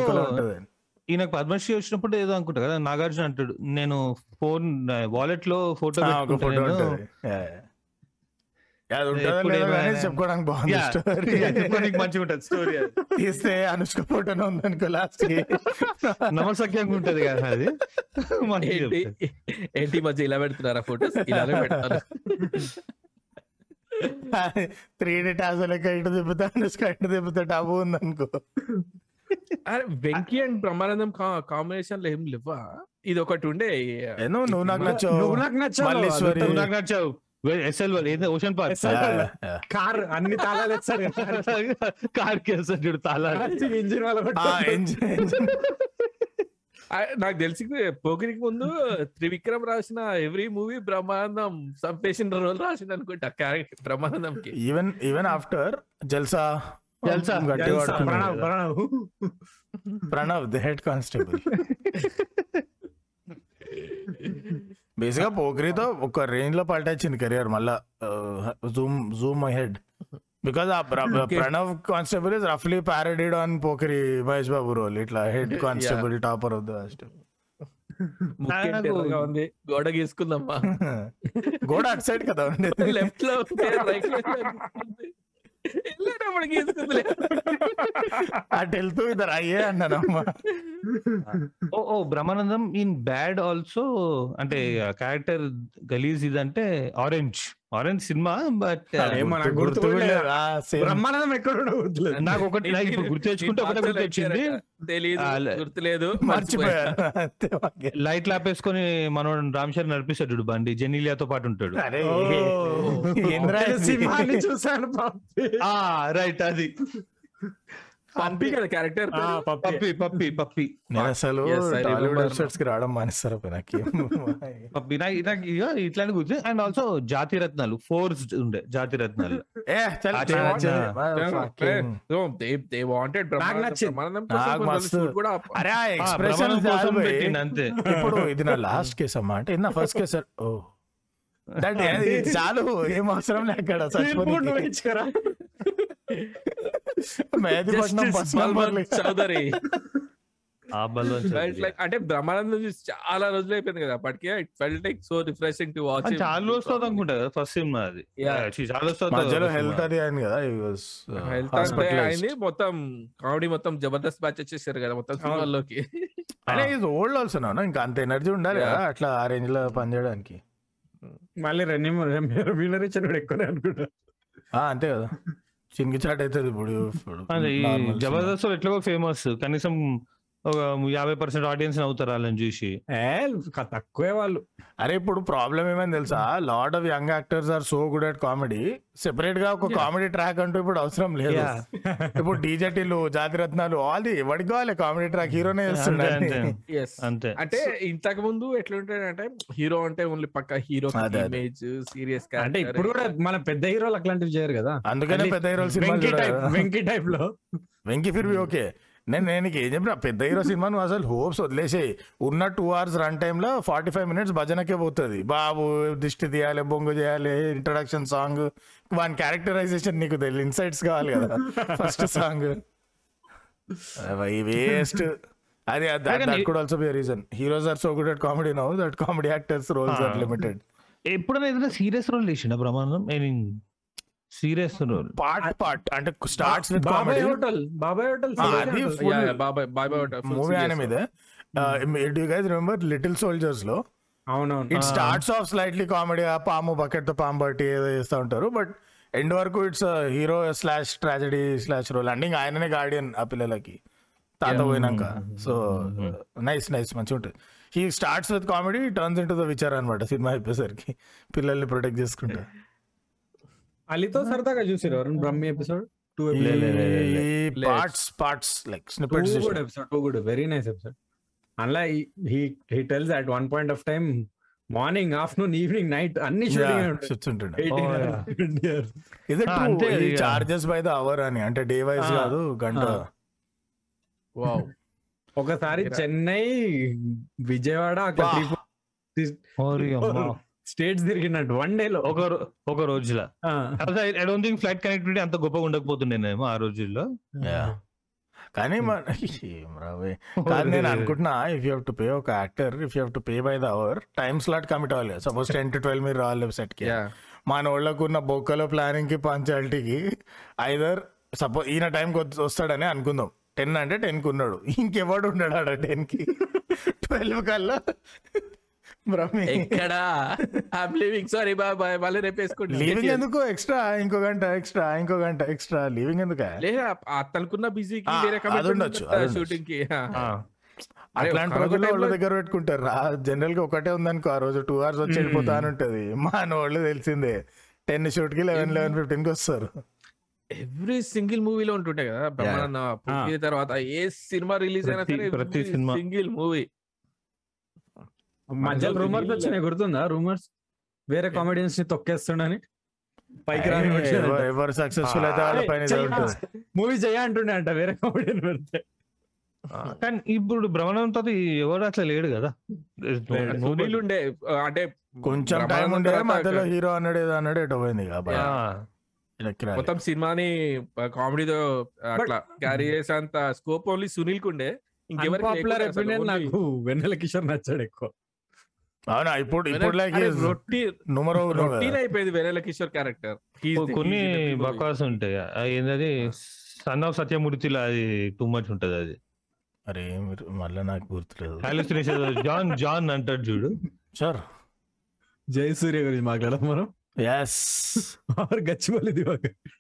ఈయనకు పద్మశ్రీ వచ్చినప్పుడు ఏదో అనుకుంటా కదా నాగార్జున అంటాడు నేను ఫోన్ వాలెట్లో ఫోటో చెప్పుకోవడానికి బాగుంది మంచిగా ఉంటుంది స్టోరీ తీస్తే అనుష్క ఫోటోనే ఉందనుకో లాస్ట్కి. నమసక్యంగా ఉంటది కదా అది. ఏంటి? మధ్య ఇలా పెడుతున్నారా ఫోటోస్? ఇలానే పెడతారు? త్రీ డీ టాస్ లెక్క ఇటు తిప్పుతా అనుష్క ఇటు తిప్పుతా టబు ఉందనుకో. వెంకీ అండ్ బ్రహ్మానందం కాంబినేషన్లో ఏం లేవా ఇది ఒకటి ఉండే. నువ్వు నాకు నచ్చావు. నువ్వు నాకు నచ్చావు. నువ్వు నాకు నచ్చావు. ఎస్ఎల్ ఏదో ఓషన్ పార్క్. కార్ అన్ని తాళాలు తెచ్చారు కార్ కేసాడు చూడు తాళా ఇంజిన్. ఆ, నాకు తెలిసి పోకిరికి ముందు త్రివిక్రమ్ రాసిన ఎవ్రీ మూవీ బ్రహ్మానందం సంపేసిన రోల్ రాసింది అనుకుంటా character బ్రహ్మానందంకి. Even even after Jalsa. తెలుసా? ప్రణవ్ కదా. Pranav Pranav. The head constable. బేసిక్గా పోఖ్రీతో ఒక రేంజ్లో పల్టొచ్చింది కెరియర్ మళ్ళా జూమ్ జూమ్ హెడ్. బికాస్ ఆ ప్ర- Pranav constable is రఫ్లీ parodied on Pokiri Mahesh Babu role. ఇట్లా head constable topper of the ఉంది. గోడ గీసుకుందమ్మా గోడ అటు సైడ్ కదా ఉండేది. లెఫ్ట్లో రైట్ అటు వెళ్తూ ఇద్దరు అయ్యే అన్నానమ్మా ఓ ఓ బ్రహ్మానందం ఇన్ బ్యాడ్ ఆల్సో అంటే క్యారెక్టర్ గలీజ్ ఇదంటే ఆరెంజ్ ఆరెంజ్ సినిమా బట్ గుర్తు. బ్రహ్మానందం ఎక్కడ నాకు ఒకటి నాకు ఇప్పుడు గుర్తు తెచ్చుకుంటే ఒకటే గుర్తు వచ్చింది తెలియదు ఆ, లే- గుర్తులేదు మర్చిపోయాను అంతే వాక్యం. లైట్ లాపేసుకొని మనోడు రామ్ చరణ్ నడిపిస్తాడు చూడు బండి జెనీలియాతో పాటు ఉంటాడు? సింహాన్ని చూసాను రైట్ అది. పంపి కదా క్యారెక్టర్ పప్పి. పప్పి పప్పి పప్పి. నేను అసలు టాలీవుడ్ వెబ్సైట్స్కి రావడం మానేస్తారు నాకు పప్పి నాకు ఇట్లాంటి గుర్తు అండ్ ఆల్సో జాతి రత్నాలు ఫోర్స్ ఉండే జాతి రత్నాలు ఏ. Fucking- wanted. కూడా అరే ఎక్స్ప్రెషన్ అంతే. ఇప్పుడు ఇది నా లాస్ట్ కేసు అమ్మా. అంటే ఇది నా ఫస్ట్ కేసు ఓ. చాలు ఏం అవసరం లే అక్కడ బస్ నంబర్ చౌదరి ఆ లైక్ అంటే బ్రహ్మానందం చూసి చాలా రోజులు అయిపోయింది కదా అప్పటికే it felt like so refreshing to watch చాలా వస్తుంది అనుకుంటా కదా ఫస్ట్ సినిమా అది చాలా వస్తుంది మధ్యలో హెల్త్ అది అయింది కదా హెల్త్ అంటే అయింది మొత్తం కామెడీ మొత్తం జబర్దస్త్ బ్యాచ్ వచ్చేసారు కదా మొత్తం సినిమాల్లోకి అరే ఇది ఓల్డ్ ఆల్సో నా ఇంకా అంత ఎనర్జీ ఉండాలి కదా అట్లా ఆ రేంజ్లో పనిచేయడానికి మళ్ళీ రెమ్యూనరేషన్ కూడా ఎక్కువనే అనుకుంటా ఆ, అంతే కదా చింగి చాట్ అవుతుంది ఇప్పుడు. జబర్దస్త్ ఎట్లాగో ఫేమస్ కనీసం ఒక యాభై పర్సెంట్ ఆడియన్స్ అవుతారు వాళ్ళని చూసి. ఏ తక్కువే వాళ్ళు. అరే ఇప్పుడు ప్రాబ్లం ఏమైంది తెలుసా? Lot of young actors are so good at comedy సెపరేట్గా ఒక కామెడీ ట్రాక్ అంటూ ఇప్పుడు అవసరం లేదు. ఇప్పుడు డీజటీలు జాతిరత్నాలు ఆల్ది ఎవరికి కావాలి కామెడీ ట్రాక్ హీరోనే అంతే, అంటే ఇంతకు ముందు ఎట్లుంటాడంటే హీరో అంటే ఓన్లీ పక్క హీరో. ఇమేజ్ సీరియస్ అంటే ఇప్పుడు కూడా మన పెద్ద హీరోలు అట్లాంటివి చేయరు కదా. అందుకనే పెద్ద హీరోల వెంకీ టైప్ వెంకీ టైప్లో వెంకీ ఫిర్వి ఓకే నేను నేను ఏం చెప్పిన పెద్ద హీరో సినిమా నువ్వు అసలు హోప్స్ వదిలేసేయి. ఉన్న టూ అవర్స్ రన్ టైమ్లో ఫార్టీ ఫైవ్ మినిట్స్ భజనకే పోతుంది. బాబు దిష్టి తీయాలి బొంగు చేయాలి ఇంట్రడక్షన్ సాంగ్ వాని క్యారెక్టరైజేషన్ నీకు తెలియదు ఇన్సైట్స్ కావాలి కదా ఫస్ట్ సాంగ్ వేస్ట్ అది that could also be reason heroes are so good at comedy now that comedy actors roles are. Limited ఎప్పుడైనా ఏదైనా serious role చేసిండ mean serious role part part అంటే starts with Babai comedy. Hotel Babai hotel అది Babai Babai movie ఆయన మీద do guys remember little సోల్జర్స్లో? అవునవును. It starts off slightly comedy ఆ పాము బకెట్తో పాము బట్టి ఏదో చేస్తూ ఉంటారు బట్ ఎండ్ వరకు it's hero slash tragedy slash role ఇంకా ఆయననే గార్డియన్ ఆ పిల్లలకి. తాత పోయినాక. సో నైస్ నైస్ మంచిగా ఉంటుంది. He starts with comedy turns in to the విచార్ అనమాట సినిమా అయిపోయేసరికి. పిల్లల్ని ప్రొటెక్ట్ చేసుకుంటా. అలీతో సరదాగా చూసారు ఎవరు Brahmi episode two. Parts parts like two snippets good episode too good very nice episode అలా he he tells at one point of time morning afternoon evening night అన్ని shooting. Charges by the hour అని అంటే day wise. కాదు గంట. Wow ఒకసారి Chennai Vijayawada Wow. States తిరిగినట్టు one day లో. ఒక ఒక రోజుల. I don't think flight connectivity అంత గొప్పగా ఉండకపోతుండేనేమో ఆ రోజుల్లో. Yeah. కానీ మన ఏం రావే. కాదు నేను అనుకుంటున్నా ఇఫ్ యూ టు పే ఒక actor if you to pay by the hour time slot commit అవ్వాలి సపోజ్ టెన్ టు ట్వెల్వ్ మీరు రావాలి సెట్కి యా మన వాళ్ళకు ఉన్న బొక్కలో ప్లానింగ్కి పంచాలిటీకి ఐదర్ సపోజ్ ఈయన టైంకి వస్తాడని అనుకుందాం. టెన్ అంటే టెన్కి ఉన్నాడు. ఇంకెవడు ఉన్నాడు ఆడ టెన్కి? ట్వెల్వ్ కల్లా? ఎక్కడా? లివింగ్ సారీ బాబాయ్ మళ్ళీ రేపు లీవింగ్ ఎందుకు? ఎక్స్ట్రా ఇంకో గంట ఎక్స్ట్రా ఇంకో గంట ఎక్స్ట్రా లీవింగ్ ఎందుకు? లేదా అతనుకున్న బిజీకి వేరే. షూటింగ్కి అట్లాంటి రోజుల్లో వాళ్ళ దగ్గర పెట్టుకుంటారు. రా జనరల్గా ఒకటే ఉందనుకో ఆ రోజు టూ అవర్స్ వచ్చి వెళ్ళిపోతా అని ఉంటది. మా వాళ్ళు తెలిసిందే. టెన్ షూట్కి లెవెన్ లెవెన్ ఫిఫ్టీన్కి వస్తారు. ఎవ్రీ సింగిల్ మూవీలో ఉంటుండే కదా. బ్రహ్మానంద తర్వాత ఏ సినిమా రిలీజ్ అయినా ప్రతి- సరే ప్రతి సినిమా. సింగిల్ మూవీ మధ్యలో రూమర్స్ వచ్చినాయి గుర్తుందా? రూమర్స్ వేరే కామెడియన్స్ని తొక్కేస్తుండని పైకి రాని ఎవరు- ఎవరు సక్సెస్ఫుల్ అయితే వాళ్ళ పైన మూవీ చేయ అంటుండే అంట వేరే కామెడియన్ పెడితే. కానీ ఇప్పుడు భ్రమణం తర్వాత ఎవరు అట్లా లేడు కదా? సునీల్ ఉండే అంటే కొంచెం టైం ఉండే మధ్యలో హీరో అన్నాడు ఏదో అన్నాడు ఎటో పోయింది మొత్తం సినిమాని కామెడీతో అట్లా క్యారీ చేసేంత స్కోప్ ఓన్లీ సునీల్ కుండే ఇంకెవరికి పాపులర్ నాకు వెన్నెల కిషోర్ నచ్చాడు ఎక్కువ. అవునా? ఇప్పుడు ఇప్పుడు లైక్ నుమరో రొటీన్ అయిపోయింది వెనెల కిషోర్ క్యారెక్టర్ కొన్ని బకాస్ ఉంటాయి. ఏంటది సన్ ఆఫ్ సత్యమూర్తిలో అది? టూ మచ్ ఉంటది అది. అరే మీరు మళ్ళీ నాకు గుర్తులేదు. హాలుసినేషన్ జాన్ జాన్ అంటాడు చూడు. సార్. జయసూర్య గురించి మాట్లాడడం మనం. Yes or Divakar.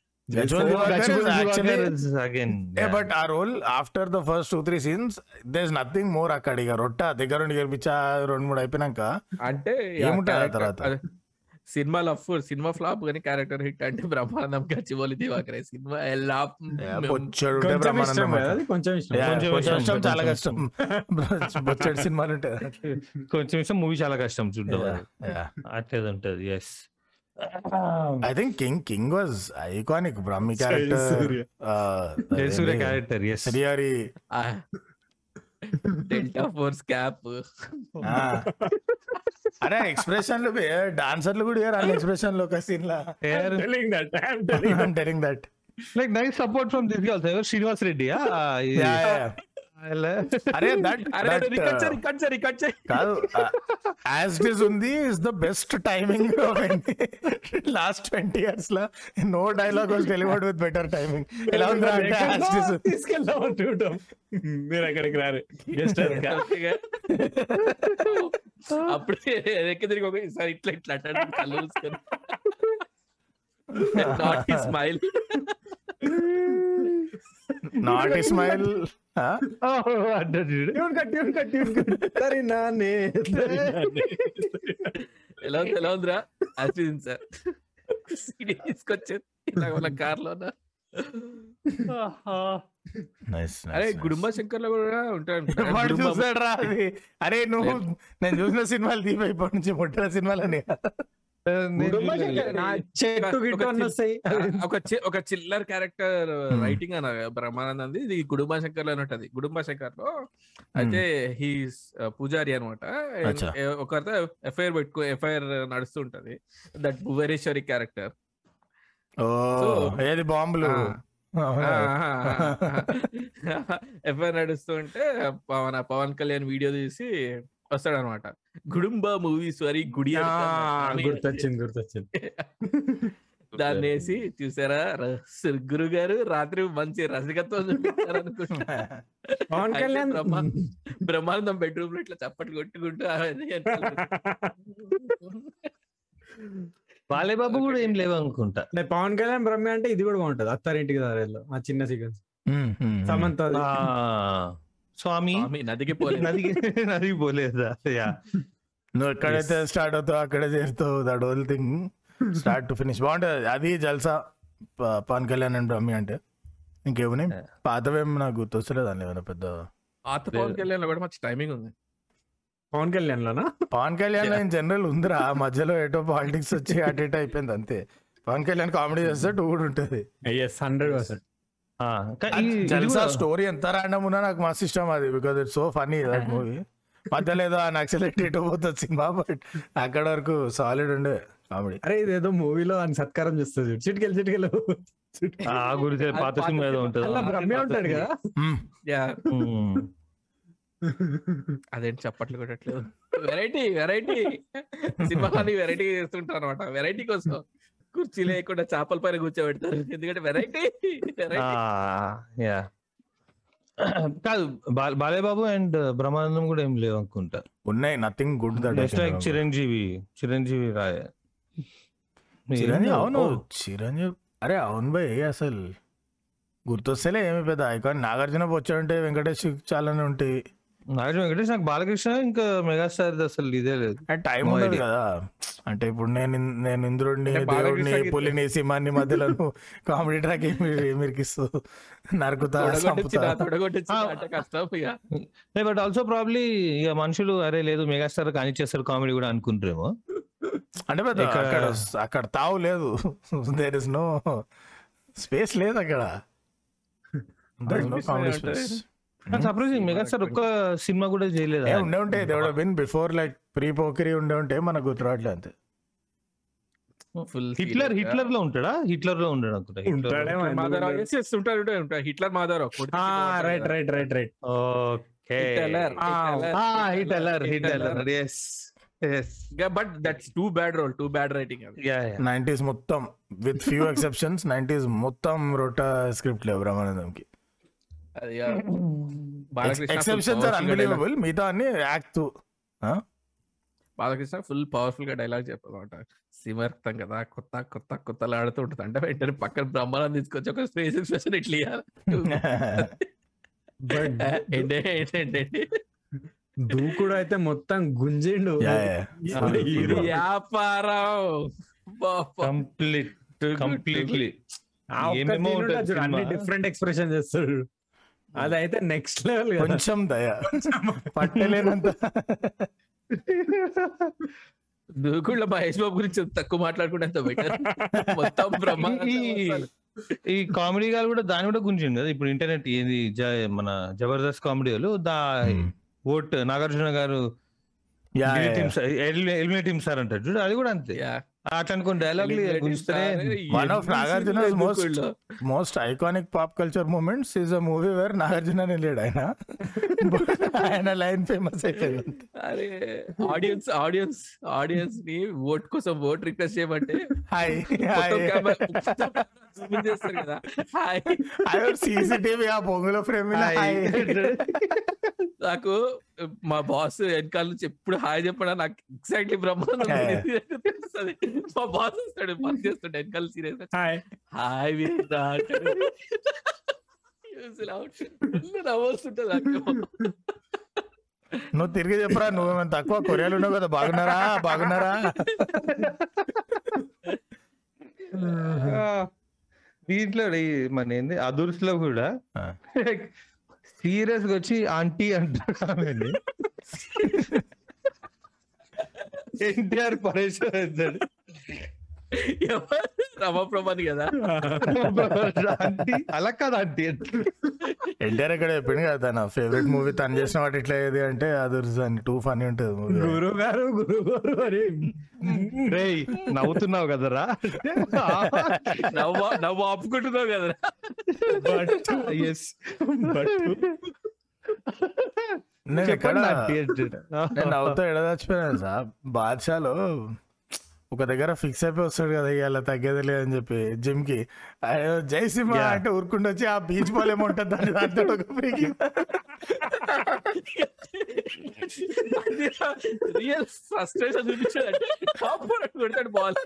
బట్ ఆ role after the first two three scenes does nothing more అక్కడ ఇక. రొట్ట దగ్గర నుండి గెలిపించా రెండు మూడు అయిపోయినాక అంటే ఏముంటది ఆ తర్వాత? సినిమా లఫ్ సినిమా ఫ్లాప్ కానీ క్యారెక్టర్ హిట్ అంటే బ్రహ్మానందం గచ్చిబోలి దివాకరే సినిమా ఎలా కొంచెం బ్రహ్మానందం ఇష్టం Yeah, చాలా కష్టం. బొచ్చడి సినిమాలు ఉంటాయి కొంచెం ఇష్టం మూవీ చాలా కష్టం చూడడం అట్లేదు ఉంటది yes I think King King was iconic Brahmi character Jayasurya. Jayasurya character yes Srihari delta force cap. అరే ఎక్స్ప్రెషన్లో డాన్సర్లు కూడా ఇయ్యారు అన్ని ఎక్స్ప్రెషన్లో ఒక సీన్ లా? Telling that, I'm telling telling that like nice support from this girls ఎవరు? శ్రీనివాస్ రెడ్డి అరే దట్ అరే రికట్ చేయి రికట్ చేయి రికట్ చేయి. కాదు యాజ్ ఇట్ ఇస్ ఉంది is the best timing last twenty ఇయర్స్లో no dialogue was delivered with better timing ఎలా ఉంది అంటే. తీసుకెళ్దాం చూడటం. మీరు అక్కడికి రారు. గెస్ట్ అప్పుడు ఎక్కి తిరిగి ఒక ఈసారి ఇట్లా ఇట్లా నాట్ స్మైల్ నాట్ ఇస్మాయిల్. ఎలా ఉంది ఎలా ఉందిరా? అశ్విన్ సార్. తీసుకొచ్చేది. ఇలా వాళ్ళ కార్లో నైస్ అరే గుడుంబ శంకర్లో కూడా ఉంటాడు. చూసాడు రా అది. అరే నువ్వు నేను చూసిన సినిమాలు దీప ఇప్పటి నుంచి ముట్టిన సినిమాలని. ఒక- చిల్లర్ క్యారెక్టర్ రైటింగ్ అన్న బ్రహ్మానందంది ఇది గుడుంబ శంకర్లో ఉంటది. గుడుంబ శంకర్లో అయితే హీస్ పూజారి అనమాట. ఒకరితో ఎఫ్ఐఆర్ పెట్టుకో ఎఫ్ఐఆర్ నడుస్తూ ఉంటది. That Bhuvaneswari character. ఏది బాంబులు? ఎఫ్ఐఆర్ నడుస్తూ ఉంటే పవన్ పవన్ కళ్యాణ్ వీడియో తీసి వస్తాడు అనమాట గుడుంబ మూవీ సారీ గుడి గుర్తొచ్చింది గుర్తొచ్చింది. దాన్ని వేసి చూసారా? గురు గారు రాత్రి మంచి రసికత్వం బ్రహ్మ- బ్రహ్మానందం బెడ్రూమ్లో ఇట్లా చప్పట్లు కొట్టుకుంటూ బాలేబాబు కూడా ఏం లేవు అనుకుంటా పవన్ కళ్యాణ్ బ్రహ్మ అంటే ఇది కూడా బాగుంటది అత్తారింటికి దారిలో ఆ చిన్న సీక్వెన్స్. సమంత ఆ, స్వామి. నదికి పోలేదు. నదికి నదికి పోలేదా. యా. నువ్వు ఎక్కడైతే స్టార్ట్ అవుతావు అక్కడే చేస్తావు that whole thing start to finish బాగుంటది. అది జల్సా పవన్ కళ్యాణ్ అండ్ బ్రహ్మి అంటే. ఇంకేమని పాతవేం నాకు గుర్తొస్తలేదు అని ఏమైనా పెద్ద పాత పవన్ కళ్యాణ్లో కూడా మంచి టైమింగ్ ఉంది. పవన్ కళ్యాణ్ లోనా పవన్ కళ్యాణ్ ఇన్ జనరల్ ఉందిరా. మధ్యలో ఏటో పాలిటిక్స్ వచ్చి అటు ఇటు అయిపోయింది అంతే. పవన్ కళ్యాణ్ కామెడీ చేస్తే టూ కూడా ఉంటుంది. ఎస్ హండ్రెడ్ పర్సెంట్ జల్సా కూడా- స్టోరీ ఎంత ర్యాండమ్ ఉన్నా నాకు మస్తు ఇష్టం అది because it's so funny that movie మధ్యలో ఏదో నక్సలెట్ ఇటు పోతుంది సినిమా బట్ అక్కడ వరకు సాలిడ్ ఉండే కామెడీ. అరే ఇదేదో మూవీలో అని సత్కారం చేస్తుంది చిటికెళ్ళి చిటికెళ్ళు ఆ గురించి పాత సినిమా ఏదో ఉంటుంది. బ్రహ్మే ఉంటాడు కదా. అదేంటి చప్పట్లు కొట్టట్లేదు? వెరైటీ వెరైటీ సినిమాని వెరైటీ చేస్తుంటారు అనమాట వెరైటీ కోసం. కుర్చీ లేకుండా చేపల పైన కూర్చోబెడతారు. ఎందుకంటే వెరైటీ యా. కాదు బాలేబాబు అండ్ బ్రహ్మానందం కూడా ఏం లేవు అనుకుంటా. ఉన్నాయి nothing good that just like Chiranjeevi Chiranjeevi రాయ. చిరంజీవి అవును చిరంజీవి అరే అవును భయ్ అసలు? గుర్తొస్తేలే ఏమి పెద్ద ఐకాన్ నాగార్జున వచ్చాడంటే వెంకటేష్ చాలానే ఉంటాయి నాగార్జున వెంకటేష్ నాకు బాలకృష్ణ ఇంకా మెగాస్టార్ అసలు ఇదే లేదు. టైం ఉండదు. కదా. అంటే ఇప్పుడు నేను నేను ఇంద్రుడిని దేవుడిని పులిని సింహాన్ని మధ్యలో కామెడీ ట్రాక్ నరుకుతా. అంటే కష్టం ఇక. బట్ ఆల్సో ప్రాబ్లీ ఇక మనుషులు అరే లేదు మెగాస్టార్ కానిచ్చేస్తారు కామెడీ కూడా అనుకుంటారేమో. అంటే అక్కడ అక్కడ తావు లేదు. దేర్ ఇస్ నో స్పేస్ లేదు అక్కడ. There is సర్ప్రైజింగ్ మెగాస్టార్ ఒక్క సినిమా కూడా చేయలేదు? ఉండే ఉంటే దేవుడు బిన్ బిఫోర్ లైక్ ప్రీ పోకరీ ఉండే ఉంటే మనకు గుర్తురావట్లే అంతే. ఫుల్ హిట్లర్ హిట్లర్లో ఉంటాడా? హిట్లర్లో ఉంటాడు. అనుకుంటా Hitler Madhavarao. Right right right right okay. Hitler Hitler Hitler yes but that's too bad role too bad writing nineties మొత్తం విత్ ఫ్యూ ఎక్సెప్షన్స్ నైన్టీస్ మొత్తం రొటా స్క్రిప్ట్ లేవు బ్రహ్మానందంకి అది ఆ, Balakrishna full exceptions are unbelievable మిగతా అన్ని యాక్ట్ బాలకృష్ణ ఫుల్ పవర్ఫుల్గా డైలాగ్ చెప్పాలన్నమాట సిమర్తం కదా కొత్త కొత్త కొత్తలు ఆడుతూ ఉంటుంది. అంటే వెంటనే పక్కన బ్రహ్మానందం తీసుకొచ్చి ఒక స్పేస్ ఎక్స్ప్రెషన్ ఇట్లా ఏంటి దూకుడు అయితే మొత్తం గుంజిండు. వ్యాపారం. కంప్లీట్ కంప్లీట్లీ అన్ని. డిఫరెంట్ ఎక్స్ప్రెషన్ చేస్తాడు. అదైతే నెక్స్ట్ లెవెల్ కొంచెం దయ. పట్టలేనంత. దూకుళ్ళ మహేష్ బాబు గురించి తక్కువ మాట్లాడుకుంటే ఎంత బెటర్ మొత్తం బ్రహ్మానందం ఈ- కామెడీ గారు కూడా దాని కూడా గుంజింది కదా? ఇప్పుడు ఇంటర్నెట్ ఏంది? జ- మన Jabardasth కామెడీలు the vote Nagarjuna garu eliminate team sir అంటాడు. చూడు అది కూడా అంతే. Most iconic pop culture moments is a movie where Nagarjuna లేడు ఆయన. ఆయన లైన్ ఫేమస్ అయిపోయింది అరే ఆడియన్స్ ఆడియన్స్ ఆడియన్స్ని ఓట్ కోసం ఓట్ రిక్వెస్ట్ చేయమంటే హాయ్ చేస్తారు కదా. హాయ్ సీసీటీవీ ఆ పొంగుల ఫ్రేమ్ హాయ్ నాకు మా బాస్ వెనకాల నుంచి ఎప్పుడు హాయ్ చెప్పడా? నాకు ఎగ్జాక్ట్లీ బ్రహ్మాండం తెలుస్తుంది. మా బాస్ వస్తాడు పని చేస్తాడు వెనకాల సీరియస్ హాయ్. హాయ్ వీరా నాకు నువ్వు తిరిగి చెప్పరా? నువ్వేమైనా తక్కువ కొరియాలు ఉన్నావు కదా? బాగున్నారా? బాగున్నారా? దీంట్లో ఈ మన ఏంది? అదుర్స్లో కూడా. సీరియస్గా వచ్చి ఆంటీ ఆమెని ఎన్టీఆర్ పరేషన్ అవుతాడు? రమాప్రభాని కదా. ఆంటీ అలా కాదు ఆంటీ. ఎన్టీఆర్ ఇక్కడ చెప్పింది కదా తన ఫేవరెట్ మూవీ తను చేసిన వాటి ఇట్లా ఏది అంటే అది అని టూ ఫనీ ఉంటుంది గురువు గారు గురువు గారు అని. రేయ్ నవ్వుతున్నావు కదరా? నవ్వు నవ్వు ఆపుకుంటున్నావు కదా బట్ ఎస్ బట్ నేను ఎక్కడ నేను నవ్వుతా ఎడ చచ్చిపోయాను సార్. బాద్షాలో ఒక దగ్గర ఫిక్స్ అయిపోయి వస్తాడు కదా ఇవాళ తగ్గేది లేదని చెప్పి జిమ్కి ఆయన జై సింహ Yeah. అంటే ఊరుకుంటూ వచ్చి ఆ బీచ్ బాల్ ఏమో ఉంటుంది దాన్ని దాంతో ఒక freak. రియల్ ఫ్రస్ట్రేషన్ చూపించాడంటే కాంపౌండ్ కొడతాడు బాల్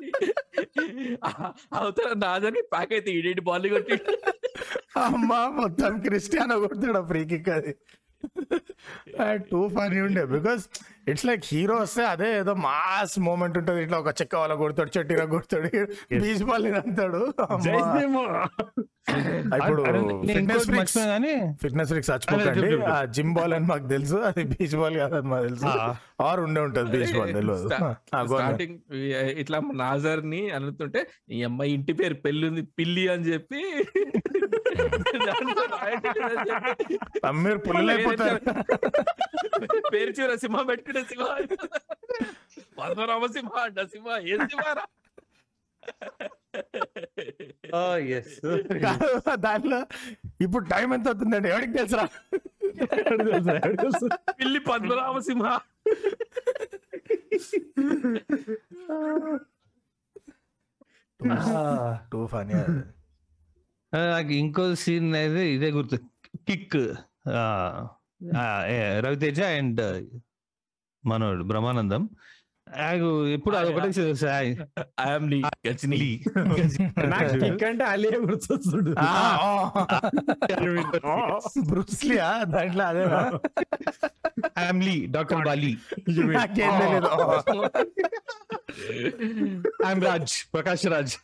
అవతల నాదని ప్యాక్ అయితే ఈడేంటి బాల్ కొట్టి? అమ్మా మొత్తం క్రిస్టియానో కొడతాడు ఆ ఫ్రీ కిక్ అది. టూ ఫనీ ఉండే. బికాస్ ఇట్స్ లైక్ హీరో వస్తే అదే ఏదో మాస్ మూమెంట్ ఉంటుంది. ఇట్లా ఒక చెక్క వాళ్ళ కొడతాడు చెట్టుగా కొడతాడు. బీచ్ బాల్ అంటాడు. ఇప్పుడు ఫిట్నెస్ ఫ్రీక్స్ కానీ ఫిట్నెస్ ఫ్రీక్స్ అదే, చచ్చిపోకండి. ఆ జిమ్ బాల్ అని మాకు తెలుసు. అది బీచ్ బాల్ కాదని మాకు తెలుసు. ఆర్ ఉండే ఉంటది బీచ్ బాల్ తెలియదు. స్టార్టింగ్ ఇట్లా నాజర్ని అనుతుంటే ఈ అమ్మాయి ఇంటి పేరు పెళ్ళి ఉంది పిల్లి అని చెప్పి మీరు పేరు చివర సింహ పెట్టుకునే సింహ పద్మనాభ సింహ అంట ఏం కాదు, దాంట్లో ఇప్పుడు టైం ఎంత అవుతుందండి? ఎవరికి తెలుసురా? పిల్లి పద్మనాభ సింహ. టూ ఫనీ నాకు ఇంకో సీన్ అయితే ఇదే గుర్తు. కిక్ రవితేజ అండ్ మనోడు బ్రహ్మానందం. ఎప్పుడు అదొకటే అంటే అలియే గుర్తొస్తుండు బ్రూస్లియా దాంట్లో అదే ఫ్యామిలీ డాక్టర్ బాలి. నాకేం తెలియదు ఐఎమ్ రాజ్ ప్రకాష్ రాజ్.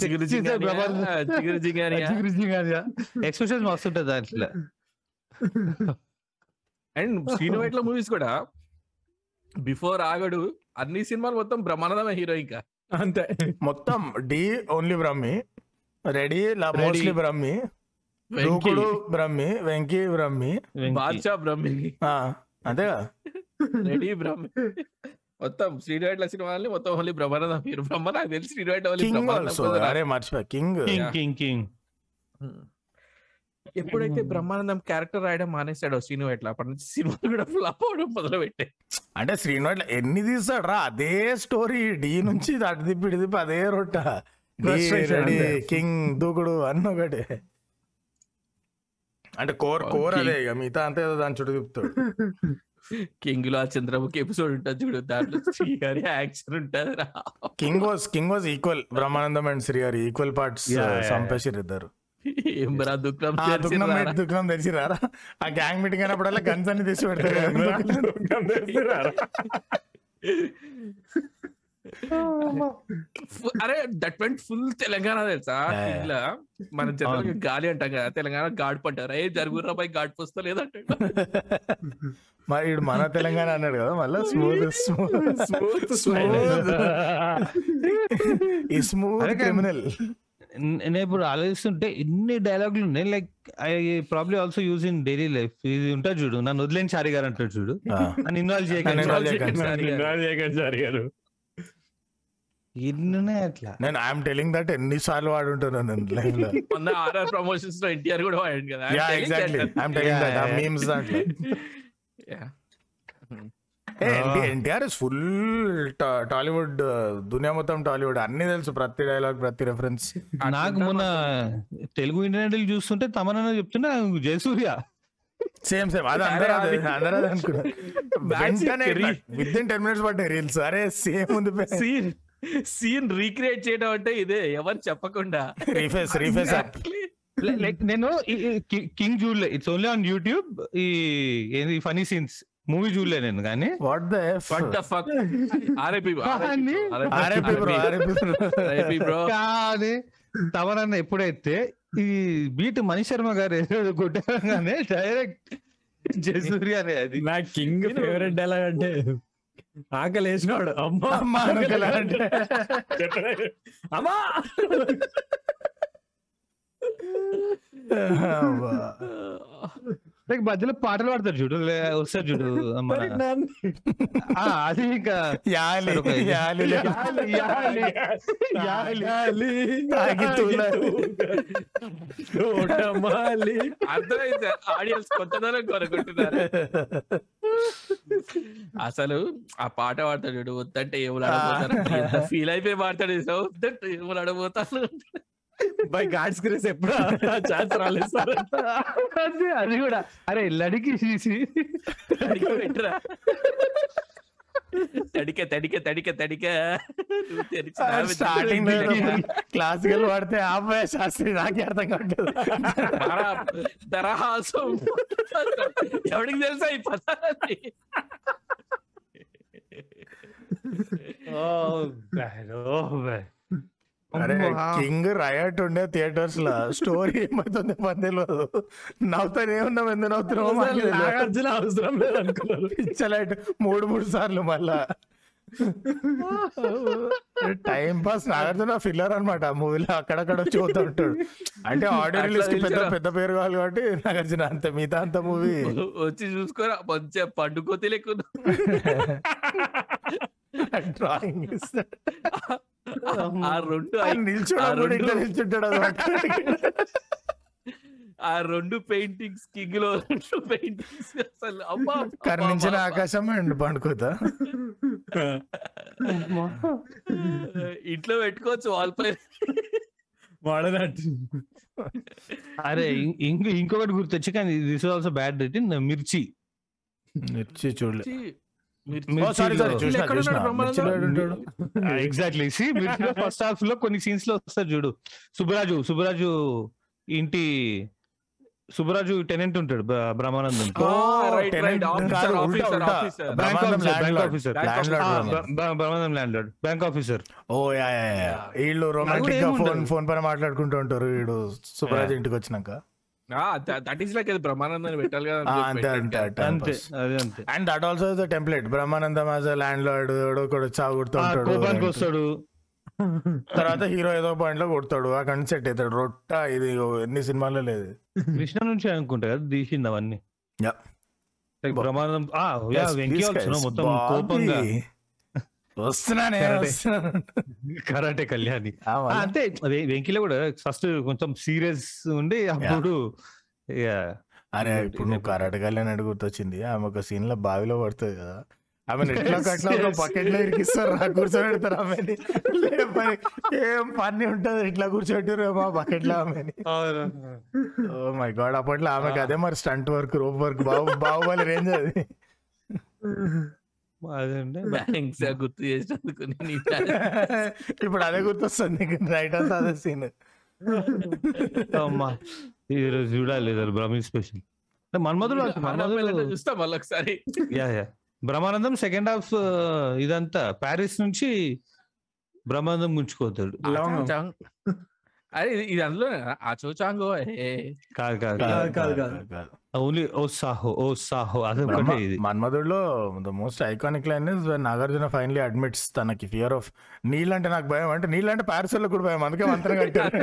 జిగురు జిగురు జిగానియా? ఎక్స్ప్రెషన్ మస్తుంటది దాంట్లో. అండ్ శ్రీను వైట్ల మూవీస్ కూడా బిఫోర్ ఆగడు అన్ని సినిమాలు మొత్తం బ్రహ్మానందమే హీరో ఇంకా. అంతే. మొత్తం D only Brahmi ready Ready. Mostly Brahmi Venky. Dookudu Brahmi Venky Brahmi. Baadshah Brahmi. ఆ, అంతేగా రెడీ బ్రహ్మి. మొత్తం శ్రీను వైట్ల సినిమాలని మొత్తం ఓన్లీ బ్రహ్మానందం హీరో. బ్రహ్మ నాకు తెలిసి శ్రీను వైట్ల ఓన్లీ అరే మర్చిపోయా. కింగ్. King King King. ఎప్పుడైతే బ్రహ్మానందం క్యారెక్టర్ రాయడం మానేశాడో శ్రీను వైట్ల అప్పటి నుంచి సినిమాలు కూడా ఫ్లాప్ అవడం మొదలు పెట్టాయి అంటే శ్రీనివాస్ ఎన్ని తీస్తాడు రా అదే స్టోరీ. డి నుంచి అటు తిప్పి ఇటు తిప్పి అదే రొట్ట. కింగ్ దూకుడు అన్న ఒకటే. అంటే కోర్ కోర్ King. అదే ఇక. మిగతా అంతే దాని చుట్టూ తిప్పుతాడు. కింగ్లో చంద్రముఖి ఎపిసోడ్ ఉంటుంది చూడు. దాంట్లో శ్రీగారి యాక్షన్ ఉంటుంది రా King was King was equal Brahmanandam and Srihari equal parts. సంపేసిరు ఇద్దరు. ఏం రా దుఃఖం దుఃఖం తెలిసి రారా? ఆ గ్యాంగ్ మీటింగ్ అయినప్పుడల్లా గన్స్ అన్ని తెచ్చి పెడతారు అరే దట్ వెంట్ ఫుల్ తెలంగాణ తెలుసా. ఇట్లా మనం జనరల్. గాలి అంటాం కదా తెలంగాణ గాడ్ పంటారు ఏ జరుగుర్రా పై గాడ్ పోస్తా లేదంటాడు మరి ఈడు మన తెలంగాణ అన్నాడు కదా మళ్ళీ smooth smooth smooth smooth criminal నేను ఇప్పుడు ఆలోచిస్తుంటే ఎన్ని డైలాగులు ఉన్నాయి. Like I probably also use in daily life. ఇది ఉంటుంది చూడు నన్ను వదిలేని చారి గారు అంటాడు చూడు. నన్ను ఇన్వాల్వ్ చేయకండి. గారు. ఎన్ని ఉన్నాయి అట్లా. నేను ఐఎమ్ టెలింగ్ దట్ ఎన్ని సార్లు వాడు ఉంటున్నాను నేను లైవ్లో మొన్న ఆర్ఆర్ ప్రమోషన్స్లో ఎన్టీఆర్ కూడా వాడాడు కదా. Yeah exactly. I'm telling that. ఆ. మీమ్స్ దాంట్లో. Yeah. NTR is full Tollywood దునియా మొత్తం టాలీవుడ్. అన్ని తెలుసు ప్రతి డైలాగ్ ప్రతి రెఫరెన్స్ నాకు మొన్న తెలుగు ఇంటర్నెట్ చూస్తుంటే తమనన్న చెప్తున్నా జయసూర్య. సేమ్ సేమ్ అది అందరూ అదే. అందరూ అదే వెంటనే re- with in ten minutes పట్టాయి రీల్స్ అరే సేమ్ ఉంది సీన్ సీన్ రీక్రియేట్ చేయడం అంటే ఇదే ఎవరు చెప్పకుండా. Reface Reface. లైక్ నేను కింగ్ చూడలే ఇట్స్ ఓన్లీ ఆన్ యూట్యూబ్ ఈ ఏంది ఫనీ సీన్స్ మూవీ చూడలే నేను కానీ what the the fuck? RIP, కానీ- ఆర్ఎపి బ్రో ఆర్ఎపి బ్రో. కానీ తమరన్న ఎప్పుడైతే ఈ బీట్ మణి శర్మ గారు ఏదో కొట్టగానే డైరెక్ట్ జయసూర్య అనే అది. నా కింగ్ ఫేవరెట్ డైలాగ్ అంటే ఆకలి వేసినాడు. అమ్మా అమ్మా ఆకలి అంటే. అమ్మా! లైక్ మధ్యలో పాటలు పాడతారు చూడు వస్తారు చూడు మన అది ఇంకా యాలి. యాలి ఆడియన్స్ కొనుక్కుంటున్నారు అసలు ఆ పాట పాడతాడు చూడు వద్దంటే ఏములు ఎంత ఫీల్ అయిపోయి పాడతాడు? వద్దంటే ఏములు అడగపోతాను బై గాడ్స్ గ్రేస్ ఎప్పుడు? ఛాన్స్ రాలేదు సార్. అది అది కూడా. అరే లడికి తీసి. తడిక పెట్టరా? తడిక తడిక తడిక తడిక. స్టార్టింగ్. క్లాసికల్ పడితే ఆపే శాస్త్రి నాకే అర్థం కావట్లేదు. దరా- దరహాసం. ఎవడికి తెలుసా ఈ పదాలని అరే కింగ్ రయట్ ఉండే థియేటర్స్లో స్టోరీ ఏమైతుంది పని తెలియదు నవ్వుతానే ఉన్నాం ఎందుకు. నాగార్జున అవసరం లేదు అనుకున్నారు పిచ్చలైట్ మూడు మూడు సార్లు మళ్ళా. టైం పాస్ నాగార్జున ఫిల్లర్ అనమాట మూవీలో అక్కడక్కడ పోతూ ఉంటాడు అంటే ఆడియో రిలీజ్కి పెద్ద. పెద్ద పేరు కావాలి కాబట్టి నాగార్జున అంత మిగతా అంత మూవీ వచ్చి చూసుకోరా? మంచిగా పండుకోతే లేకుండా డ్రాయింగ్ ఇస్తాడు ఆ రెండు నిల్చుంటాడు ఆ రెండు పెయింటింగ్స్ కింగ్లో రెండు పెయింటింగ్స్ అసలు. అమ్మా కర్ణించిన ఆకాశం అండ్ పండుకోతా. ఇంట్లో పెట్టుకోవచ్చు వాల్ పైన వాడనట్టు. అరే ఇంకొకటి గుర్తొచ్చి కానీ దిస్ ఆల్సో బ్యాడ్ రిటర్న్ మిర్చి. మిర్చి చూడలే. ఎగ్జాక్ట్లీ సి మిర్చిలో ఫస్ట్ హాఫ్లో కొన్ని సీన్స్లో వస్తారు చూడు. సుబ్బరాజు సుబ్బరాజు ఇంటి సుబ్బరాజు టెనెంట్ ఉంటాడు బ్ర- Brahmanandam. Brahmanandam land bank officer oh yeah yeah yeah. వీళ్ళు రొమాంటిక్గా. ఫోన్ ఫోన్ పైన మాట్లాడుకుంటూ ఉంటారు వీడు సుబ్రాజ్ ఇంటికి వచ్చినాక. దట్ ఈస్ లైక్ బ్రహ్మానందాన్ని పెట్టాలి కదా ఆ, అంతే అంతే అంతే అదే అంతే. And that also is the template Brahmanandam as a landlord ఒకడు ఆ, కోపానికి వస్తాడు. తర్వాత హీరో ఏదో పాయింట్లో కొడతాడు. అక్కడ నుంచి సెట్ అవుతాడు. రొట్ట ఇది ఎన్ని సినిమాల్లో లేదు. కృష్ణ నుంచి అనుకుంటా కదా తీసింది అవన్నీ. బ్రహ్మానందం ఆ. మొత్తం. కోపంగా. వస్తున్నానే. కరాటే. కళ్యాణి. అంతే వెంకీలో కూడా ఫస్ట్ కొంచెం సీరియస్ ఉండి అప్పుడు. అరే ఇప్పుడు నువ్వు కరాటే కళ్యాణ్ అడుగు గుర్తొచ్చింది. ఆమె ఒక సీన్లో బావిలో పడుతుంది కదా. ఆమె ఎట్లా కట్లా ఒక లో ఇరికిస్తారు రా కూర్చోబెడతారు ఆమెని. ఏం పని ఉంటది? ఇట్లా కూర్చోబెట్టారు మా బకెట్లో ఆమెని. ఓ మై గాడ్ అప్పట్లో ఆమెకి అదే మరి స్టంట్ వర్క్ రోప్ వర్క్ బాహు బాహుబలి రేంజ్ అది. థ్యాంక్స్ గుర్తు చేసినందుకు ఇప్పుడు అదే గుర్తొస్తుంది నీకు. రైట్ అంతా అదే సీన్ అమ్మా ఈ రోజు చూడాలి బ్రహ్మీ స్పెషల్ మన్మధుడు మన్మధుడు చూస్తా మళ్ళీ ఒకసారి? Yeah yeah. Brahmanandam second half ఇదంతా. ప్యారిస్ నుంచి బ్రహ్మానందం ముంచుకోతాడు. అరే ఇది- అందులో ఆచో చాంగో ఏ కాదు కాదు కాదు, కాదు, కాదు. ఓన్లీ ఓ సాహో ఓ సాహో అది ఒకటే ఇది. మన్మధుడిలో the most iconic line is Nagarjuna finally admits తనకి ఫియర్ ఆఫ్ నీళ్ళంటే నాకు భయం అంటే నీళ్ళంటే ప్యారిస్లో కూడా భయం అందుకే మంత్రం కట్టారు.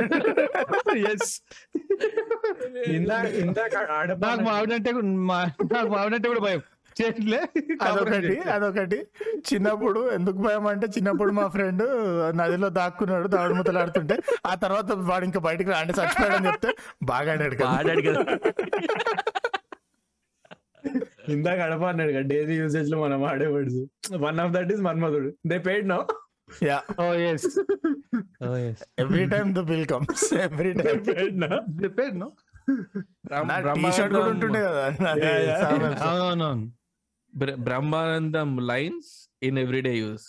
ఎస్ ఇందాక ఇందాక ఆడపా నాకు మావిడంటే నాకు మావిడంటే కూడా భయం. చేయట్లే అదొకటి అదొకటి. చిన్నప్పుడు ఎందుకు భయం అంటే చిన్నప్పుడు మా ఫ్రెండ్ నదిలో దాక్కున్నాడు దావుడు ముద్దలు ఆడుతుంటే. ఆ తర్వాత వాడు ఇంకా బయటకు రా- అంటే చచ్చిపోయాడని చెప్తే బాగా ఆడాడు కదా. ఆడాడు కదా. ఇందాక అడప అన్నాడు కదా డైలీ యూసేజ్లో మనం ఆడే words one of that is Manmadhudu. They paid no yeah. Oh yes oh yes every time the bill comes every time paid no చెప్పాడు నో టీ షర్ట్ కూడా ఉంటుండే కదా. Yeah, yeah. అవునవును బ్ర- Brahmanandam lines in everyday use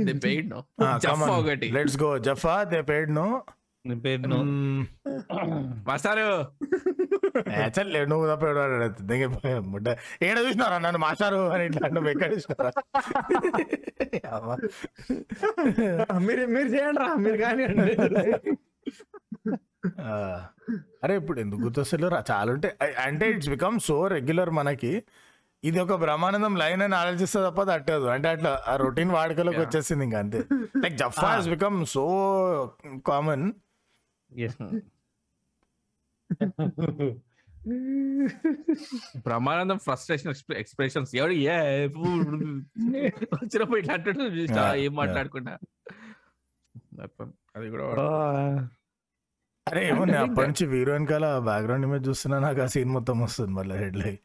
they paid no Ah. ఒకటి. Let's go Jaffa they paid no నీ పేరు no మాస్టారు నువ్వు తప్ప ఎవడు వాడాడు? దిగి పోయి ముడ్డ ఏడ చూసినారా నన్ను మాస్టారు అని ఇట్లా నువ్వు ఎక్కడ చూసినారా? అవ్వ. మీరు మీరు చేయండి రా మీరు కానీ ఆ, అరే ఇప్పుడు ఎందుకు గుర్తొస్తలేరు చాలా ఉంటాయి అంటే ఇట్స్ బికమ్ సో రెగ్యులర్ మనకి. ఇది ఒక బ్రహ్మానందం లైన్ అని ఆలోచిస్తే తప్ప తట్టదు అంటే అట్లా ఆ రొటీన్ వాడుకలోకి వచ్చేసింది ఇంకా అంతే. Like Jaffa he's become so common Brahmanandam frustration expressions ఎవడు ఏ వచ్చినప్పుడు ఇట్లా అంటాడు ఏం. మాట్లాడకుండా అది కూడా అరే ఏమో నేను అప్పటి నుంచి వీరు వెనకాల బ్యాక్గ్రౌండ్ ఇమేజ్ చూస్తున్నా నాకు ఆ సీన్ మొత్తం వస్తుంది మళ్ళీ head like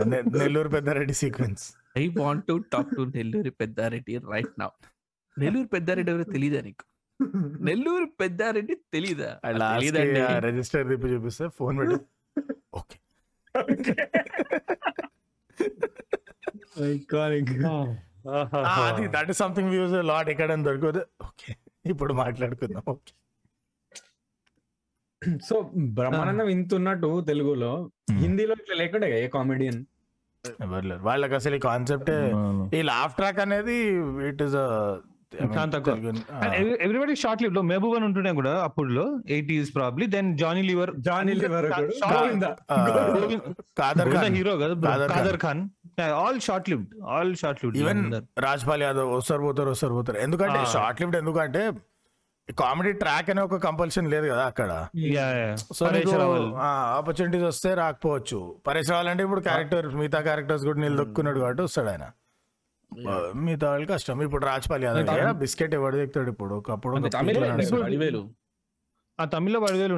Nellore Peddareddy sequence. I want to talk to Nellore Peddareddy right now Nellore Peddareddy ఎవరో తెలీదా నీకు? నెల్లూరు పెద్దారెడ్డి తెలీదా? రిజిస్టర్ తిప్పి చూపిస్తే ఫోన్ పెట్టి. ఓకే ఐకానిక్ అది that is something views lot ఇక్కడ దొరకదు ఓకే ఇప్పుడు మాట్లాడుకుందాం ఓకే సో బ్రహ్మానందం ఇంత ఉన్నట్టు తెలుగులో హిందీలో ఇట్లా లేకుండా ఏ కామెడియన్? ఎవరు లేరు. వాళ్ళకి అసలు ఈ కాన్సెప్టే ఈ లాఫ్ ట్రాక్ అనేది ఇట్ ఇస్. ఎవ్రీబడి షార్ట్ లివ్లో మెహబూబ్ అని ఉంటుండే కూడా అప్పుడులో eighties probably then Johnny Lever Johnny Lever. Kader Khan hero కదా Kader Khan. All short live all short live even Rajpal Yadav వస్తారు పోతారు వస్తారు పోతారు. ఎందుకంటే. షార్ట్ లిఫ్ట్ ఎందుకంటే కామెడీ ట్రాక్ అనే ఒక కంపల్షన్ లేదు కదా అక్కడ. సో ఆపర్చునిటీస్ వస్తే రాకపోవచ్చు. పరేష్ రావల్ అంటే ఇప్పుడు క్యారెక్టర్ మిగతా క్యారెక్టర్స్ కూడా నిలదొక్కున్నాడు కాబట్టి వస్తాడు ఆయన. మిగతా వాళ్ళు కష్టం. ఇప్పుడు రాజ్పాల్ యాదవ్ బిస్కెట్ ఎవరు దిగుతాడు ఇప్పుడు? ఒకప్పుడు ఒక తమిళ పడివేలు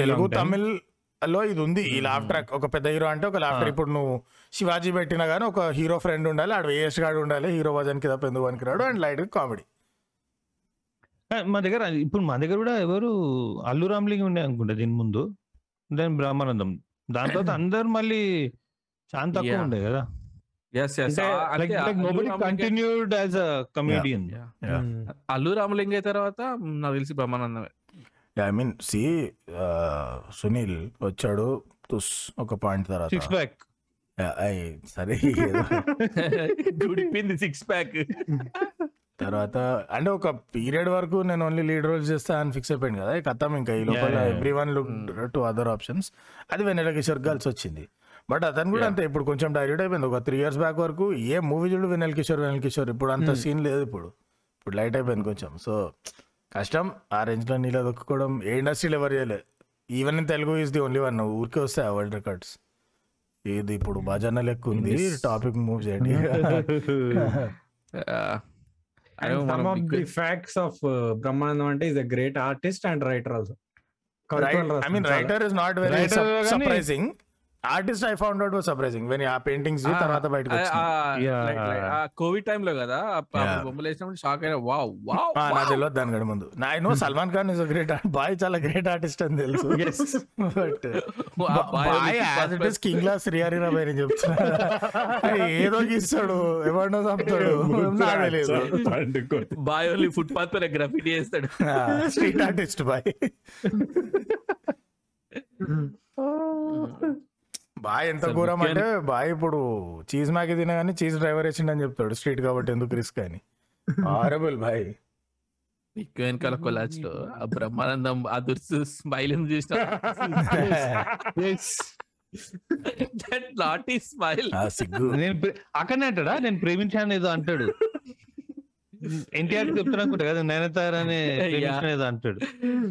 తెలుగు తమిళ్ళో ఇది ఉంది. ఈ లాఫ్ ట్రాక్ ఒక పెద్ద హీరో అంటే ఒక లాఫ్టర్ ఇప్పుడు నువ్వు శివాజీ పెట్టినా గానీ ఒక హీరో ఫ్రెండ్ ఉండాలి ఆడ వేస్ట్ గాడు ఉండాలి హీరో వజన్కి తప్ప ఎందుకు పనికి రాడు అండ్ లైట్ కామెడీ మా దగ్గర ఇప్పుడు మా దగ్గర కూడా ఎవరు అల్లు రామ్లింగ్ ఉండే అనుకుంటా దీని ముందు. దెన్ బ్రహ్మానందం. దాని తర్వాత అందరు మళ్ళీ చాలా తక్కువ. ఉండే కదా. Continued as a comedian Allu Ramalinga తర్వాత మ్, నాకు తెలిసి బ్రహ్మానందమే. ఐ మీన్ సి సునీల్ వచ్చాడు తుస్ ఒక పాయింట్ సిక్స్ తర్వాత ప్యాక్ Yeah, ఐ సరే. గుడిపింది సిక్స్ ప్యాక్ తర్వాత అంటే ఒక పీరియడ్ వరకు నేను ఓన్లీ లీడ్ రోల్స్ చేస్తా అని ఫిక్స్ అయిపోయింది కదా కథం ఇంకా ఈ లోపల. Every one look to other options అది వెన్నెల కిషోర్ కలిసి వచ్చింది. బట్ అతను కూడా. అంతే ఇప్పుడు కొంచెం డైల్యూట్ అయిపోయింది. ఒక త్రీ ఇయర్స్ బ్యాక్ వరకు ఏ మూవీ చూడు వెన్నెల కిషోర్ వెన్నెల కిషోర్ ఇప్పుడు అంత సీన్ లేదు ఇప్పుడు. ఇప్పుడు లైట్ అయిపోయింది కొంచెం. సో కష్టం. ఆ రేంజ్లో నీళ్ళ దొక్కుకోవడం ఏ ఇండస్ట్రీలో ఎవరు చేయలేదు even in Telugu is the only one ఊరికే వస్తాయి ఆ వరల్డ్ రికార్డ్స్ ఇది ఇప్పుడు భజన లెక్క ఉంది టాపిక్ మూవ్ చేయండి. ఫ్యాక్ట్స్ ఆఫ్ బ్రహ్మానందం అంటే is a great artist and writer also I mean writer is not very Writer surprising artist I found out was surprising when ఆ పెయింటింగ్స్ తర్వాత బయటకు. కోవిడ్ టైమ్లో కదా. బొమ్మలు వేసినప్పుడు షాక్ అయినా వావ్ వావ్ ఆ, నాకు తెలియదు దాని కంటే ముందు. నా no Salman Khan is great boy చాలా గ్రేట్ ఆర్టిస్ట్ అని తెలుసు. But boy as it is king class Srihari రాబాయ్ అని చెప్తున్నా. ఏదో గీస్తాడు ఎవరినో చంపుతాడు. నాకు తెలియదు బాయ్ ఓన్లీ ఫుట్పాత్ పైన గ్రాఫిటీ చేస్తాడు. Street artist boy. బాయ్ ఎంత ఘోరం అంటే బాయ్ ఇప్పుడు చీజ్ మ్యాగీ తినా కానీ చీజ్ డ్రైవర్ వేసిండని చెప్తాడు స్ట్రీట్ కాబట్టి ఎందుకు రిస్క్ అని. Horrible boy. ఎక్కువ వెనకాల కొలాచ్లో ఆ బ్రహ్మానందం ఆ దుర్సు స్మైల్ చూసిన నాట్ ఈ స్మైల్ నేను అక్కడనే అంటాడా? నేను ప్రేమించాను ఏదో అంటాడు. ఎన్టీఆర్ చెప్తాను అనుకుంటా కదా నయనతార అనే అంటాడు.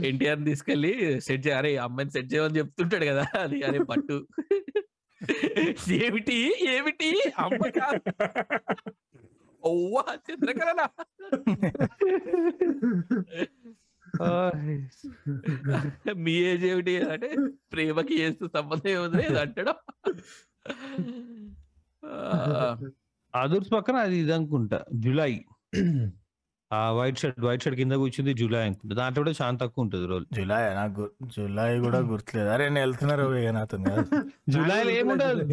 ఎన్టీఆర్ తీసుకెళ్ళి సెట్ చేయ అరే అమ్మాయిని సెట్ చేయమని చెప్తుంటాడు కదా అది అరే పట్టు. ఏమిటి ఏమిటి? అమ్మ కాదు ఓవా చంద్రకళ మీ ఏజ్ ఏమిటి? అంటే ప్రేమకి చేస్తూ సంబంధం ఏముంది అంటాడు. అదర్స్ పక్కన అది ఇది అనుకుంటా జులై. ఆ వైట్ షర్ట్ వైట్ షర్ట్ కింద కూర్చుంది జులై అనుకుంటా. దాంట్లో కూడా చాలా తక్కువ ఉంటుంది రోల్. జులై నాకు జులై కూడా గుర్తులేదు? అరే నేను వెళ్తున్నారు నాతో జులైలో ఏముండదు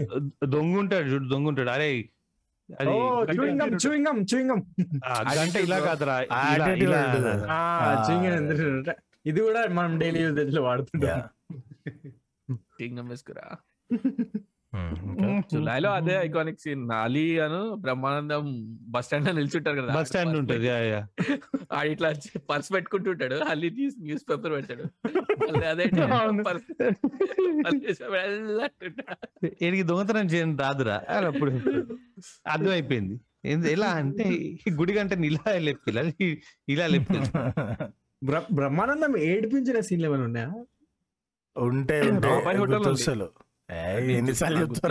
దొంగ ఉంటాడు చూడు దొంగ ఉంటాడు. అరే అది చూయింగం చూయింగం చూయింగం. ఆ గంట ఇలా కాదురా ఇది కూడా మనం డైలీ యూజ్లో వాడుతుంటాం. వేసుకురా? జులైలో అదే ఐకానిక్ సీన్ అలీ అను బ్రహ్మానందం బస్ స్టాండ్లో నిల్చుంటారు కదా బస్ స్టాండ్ ఉంటుంది. ఆడు ఇట్లా పర్స్ పెట్టుకుంటుంటాడు అల్లి తీసి న్యూస్ పేపర్ పెడతాడు. అదే. ఈడికి దొంగతనం చేయండి రాదురా. అప్పుడు అర్థమైపోయింది. ఏంది ఎలా అంటే ఈ గుడి గంట ఇలా లేపి ఇలా లేపి బ్ర- బ్రహ్మానందం ఏడిపించిన సీన్లు ఏమైనా ఉన్నాయా? ఉంటే ఉంటే. ఎన్నిసార్లు అంటే.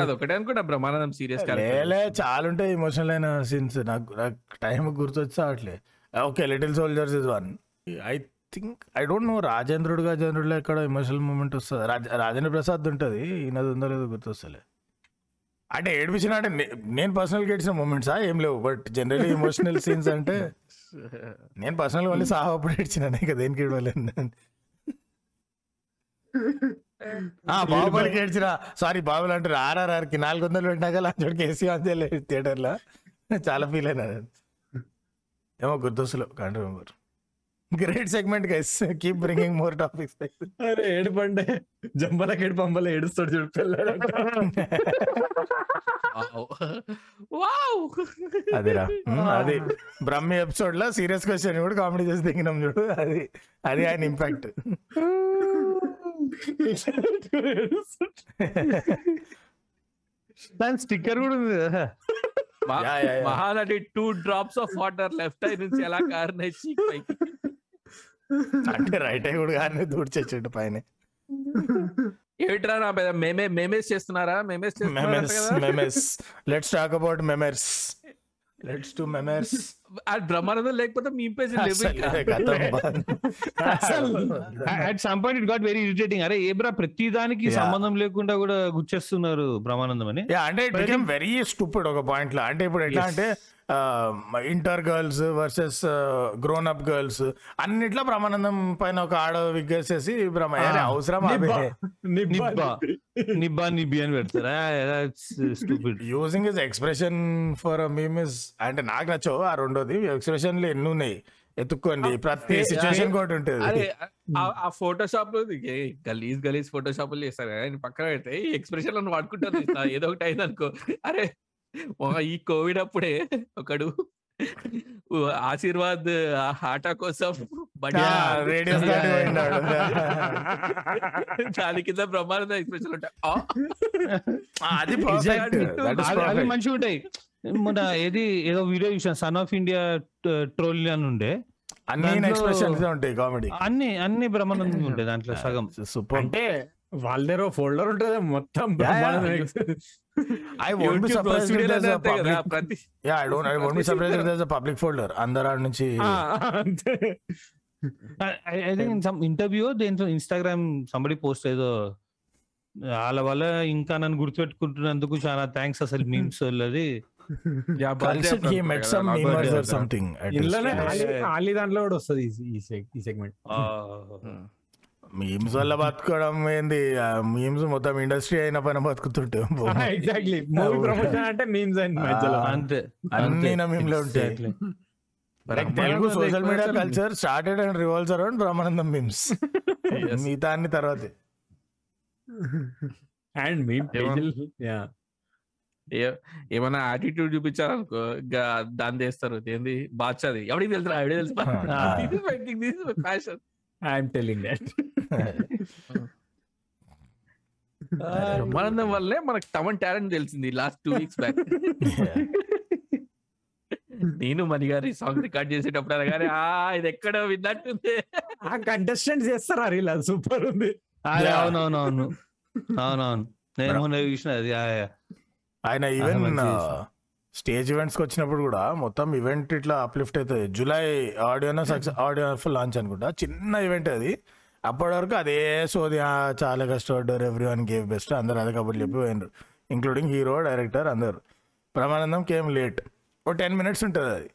అదొకటే అనుకుంటా బ్రహ్మానందం సీరియస్ లేలే చాలా ఉంటాయి ఎమోషనల్ అయిన సీన్స్ నాకు నాకు టైం గుర్తొచ్చా అట్లే okay little soldiers is one I think I don't know Rajendrudu గజేంద్రుడులో ఎక్కడ ఎమోషనల్ మూమెంట్ వస్తుంది. రాజ- రాజేంద్ర ప్రసాద్ ఉంటుంది. ఈయనది ఉందో లేదో గుర్తొస్తలే. అంటే ఏడిపించిన అంటే నేను పర్సనల్గా ఏడ్చిన మూమెంట్సా ఏం లేవు. బట్ జనరలీ ఎమోషనల్ సీన్స్ అంటే నేను పర్సనల్గా మళ్ళీ సాహా అప్పుడు ఏడ్చిన ఇక దేనికి ఆ బాహుబలికి ఏడ్చిన సారీ బాహుబలి అంటారు ఆర్ఆర్ఆర్కి నాలుగు వందలు పెట్టినాక లాంచోడికి ఏసీ ఆన్ చేయలేదు థియేటర్లో చాలా ఫీల్ అయినా. ఏమో గుర్తొస్తులు can't remember great segment guys keep bringing more topics అరే ఏడు పండే జంబలకి ఏడు పంబల ఏడుస్తాడు చూడు పిల్లడంట వావ్. అదిరా. అది బ్రహ్మి ఎపిసోడ్లో సీరియస్ క్వశ్చన్ కూడా కామెడీ చేసి దిగినాం చూడు. అది అది ఆయన ఇంపాక్ట్ దాని స్టిక్కర్ కూడా ఉంది కదా. Mahanati two drops of water left I నుంచి ఎలా కారినాయి చీక్ పైకి? అంటే రైట్ అయ్యి కూడా కానీ దూడ్చొచ్చిండు పైన. ఏమిట్రా నా మేమే మేమేస్ చేస్తున్నారా? మేమేస్ చేస్తున్నారా memes memes let's talk about memers let's to memers అది బ్రహ్మానందం లేకపోతే మీ page at some point it got very irritating అరే ఏ బ్రా ప్రతి దానికి Yeah. సంబంధం లేకుండా కూడా గుచ్చేస్తున్నారు బ్రహ్మానందం అని. అంటే ఇట్ బికమ్ వెరీ స్టూపిడ్ ఒక పాయింట్లో. అంటే ఇప్పుడు ఎట్లా అంటే inter girls versus grown up girls అన్నిట్లో బ్రహ్మానందం పైన ఒక ఆడ విగ్గేసేసి బ్రహ్మ అరే, అవసరం నిబ్బా. నిబ్బా. నిబ్బా. నిబ్బి అని పెడతారా? Using is expression for meme is అంటే నాకు నచ్చవు ఆ రెండోది. ఎక్స్ప్రెషన్లు ఎన్ని ఉన్నాయి? ఎత్తుక్కోండి. ప్రతి Yeah. సిచ్యువేషన్ కూడా ఉంటుంది. ఆ- ఫోటోషాప్లో ఏ గలీజ్ గలీజ్ ఫోటోషాప్ చేస్తారు ఆయన పక్కన పెడితే ఎక్స్ప్రెషన్ వాడుకుంటారు ఏదో ఒకటి అయింది అనుకో అరే ఈ కోవిడ్ అప్పుడే ఒకడు ఆశీర్వాద్ ఆ ఆటా కోసం దాని కింద బ్రహ్మానంద ఎక్స్ప్రెషన్ ఉంటాయి. మంచిగా ఉంటాయి. మొన్న ఏది ఏదో వీడియో చూసాను సన్ ఆఫ్ ఇండియా ట్రోల్ అని ఉండే. అన్ని ఎక్స్ప్రెషన్స్ ఉంటాయి కామెడీ అన్ని అన్ని బ్రహ్మానందం ఉంటాయి దాంట్లో సగం. సూపర్. అంటే వాళ్ళ ఫోల్డర్ ఉంటది. మొత్తం I won't be studio if there is కదా, public yeah I don't I won't be surprised if there is public folder అందరూ నుంచి అంతే. I think in some interview దేంట్లో ఇన్స్టాగ్రామ్ సంబడి పోస్ట్ ఏదో వాళ్ళ వల్ల ఇంకా నన్ను గుర్తుపెట్టుకుంటున్నందుకు చాలా థ్యాంక్స్ అసలు మీమ్స్ వాళ్ళది. దాంట్లో కూడా వస్తుంది ఈ సెగ్మెంట్ మీమ్స్ వల్ల బతకడం ఏంది? మీమ్స్ మొత్తం ఇండస్ట్రీ అయిన పైన బతుకుతుంటే ఎగ్జాక్ట్లీ మూవీ ప్రమోషన్ అంటే మీమ్స్. అంతే అన్ని అంతే. నా meme లో ఉంటాయి. Telugu social media culture started and revolves around Brahmanandam memes. మిగతా అన్ని తర్వాత. అండ్ మీ? యా ఏ- ఏమన్నా యాటిట్యూడ్ చూపించారనుకో దాన్ని చేస్తారు. ఏంది? బాద్షాది ఎవడికి తెలుసు ఎవడి తెలుసు. Fashion I'm telling that Brahmanandam వల్లే మనకు టమన్ టాలెంట్ తెలిసింది లాస్ట్ టూ వీక్స్ బ్యాక్ నేను మణి గారి సాంగ్ రికార్డ్ చేసేటప్పుడు అనగానే ఆ ఇది ఎక్కడో విన్నట్టుంది. ఆ కంటెస్టెంట్స్ చేస్తారు రీల్? సూపర్ ఉంది. అవునవునవును. అవునవును. నేను చూసిన అది. ఆయన ఈవెన్. స్టేజ్ ఈవెంట్స్కి వచ్చినప్పుడు కూడా మొత్తం ఈవెంట్ ఇట్లా అప్లిఫ్ట్ అవుతుంది July audio success audio launch అనుకుంటా. చిన్న ఈవెంట్ అది. అప్పటి వరకు అదే సోది చాలా కష్టపడ్డారు ఎవ్రీ వన్ గేవ్ బెస్ట్ అందరు అదే కబుర్లు చెప్పి పోయినారు. ఇంక్లూడింగ్ హీరో డైరెక్టర్ అందరు. Brahmanandam came late oh ten minutes ఉంటుంది అది.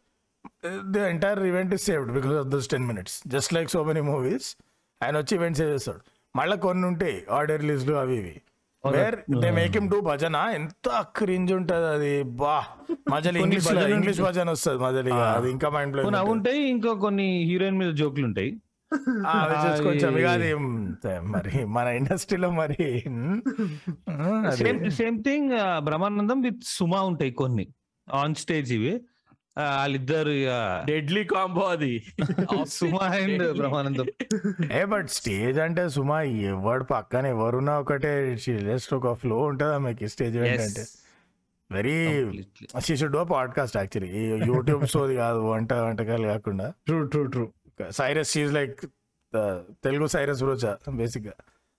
The entire event is saved because of those ten minutes just like so many movies ఆయన వచ్చి ఈవెంట్ సేవ్ చేస్తాడు. మళ్ళీ కొన్ని ఉంటాయి ఆడియో రిలీజ్లు అవి ఇవి. Where they make him do bhajan ఎంత క్రింజ్ ఉంటది అది. బా. మజల్ ఇంగ్లీష్ భజన ఇంగ్లీష్ భజన వస్తుంది మజల్ ఇక. ఆ. అది ఇంకా మైండ్ అవి ఉంటాయి ఇంకా కొన్ని హీరోయిన్ మీద జోకులు ఉంటాయి. కొంచెం ఇక అది మరి మన ఇండస్ట్రీలో మరి same same thing Brahmanandam with Suma ఉంటాయి కొన్ని. ఆన్ స్టేజ్ ఇవి. వాళ్ళిద్దరు ఇక డెడ్లీ కాంబో అది. సుమా అండ్ బ్రహ్మానందం. ఏ బట్ స్టేజ్ అంటే సుమా ఎవడు పక్కన ఎవరున్నా ఒకటే జస్ట్ ఒక ఫ్లో ఉంటది ఆమెకి స్టేజ్ అంటే very. She should do podcast actually YouTube సోది కాదు వంట వంటకాలు కాకుండా. True true true Cyrus she's like Telugu Cyrus Broacha బేసిక్గా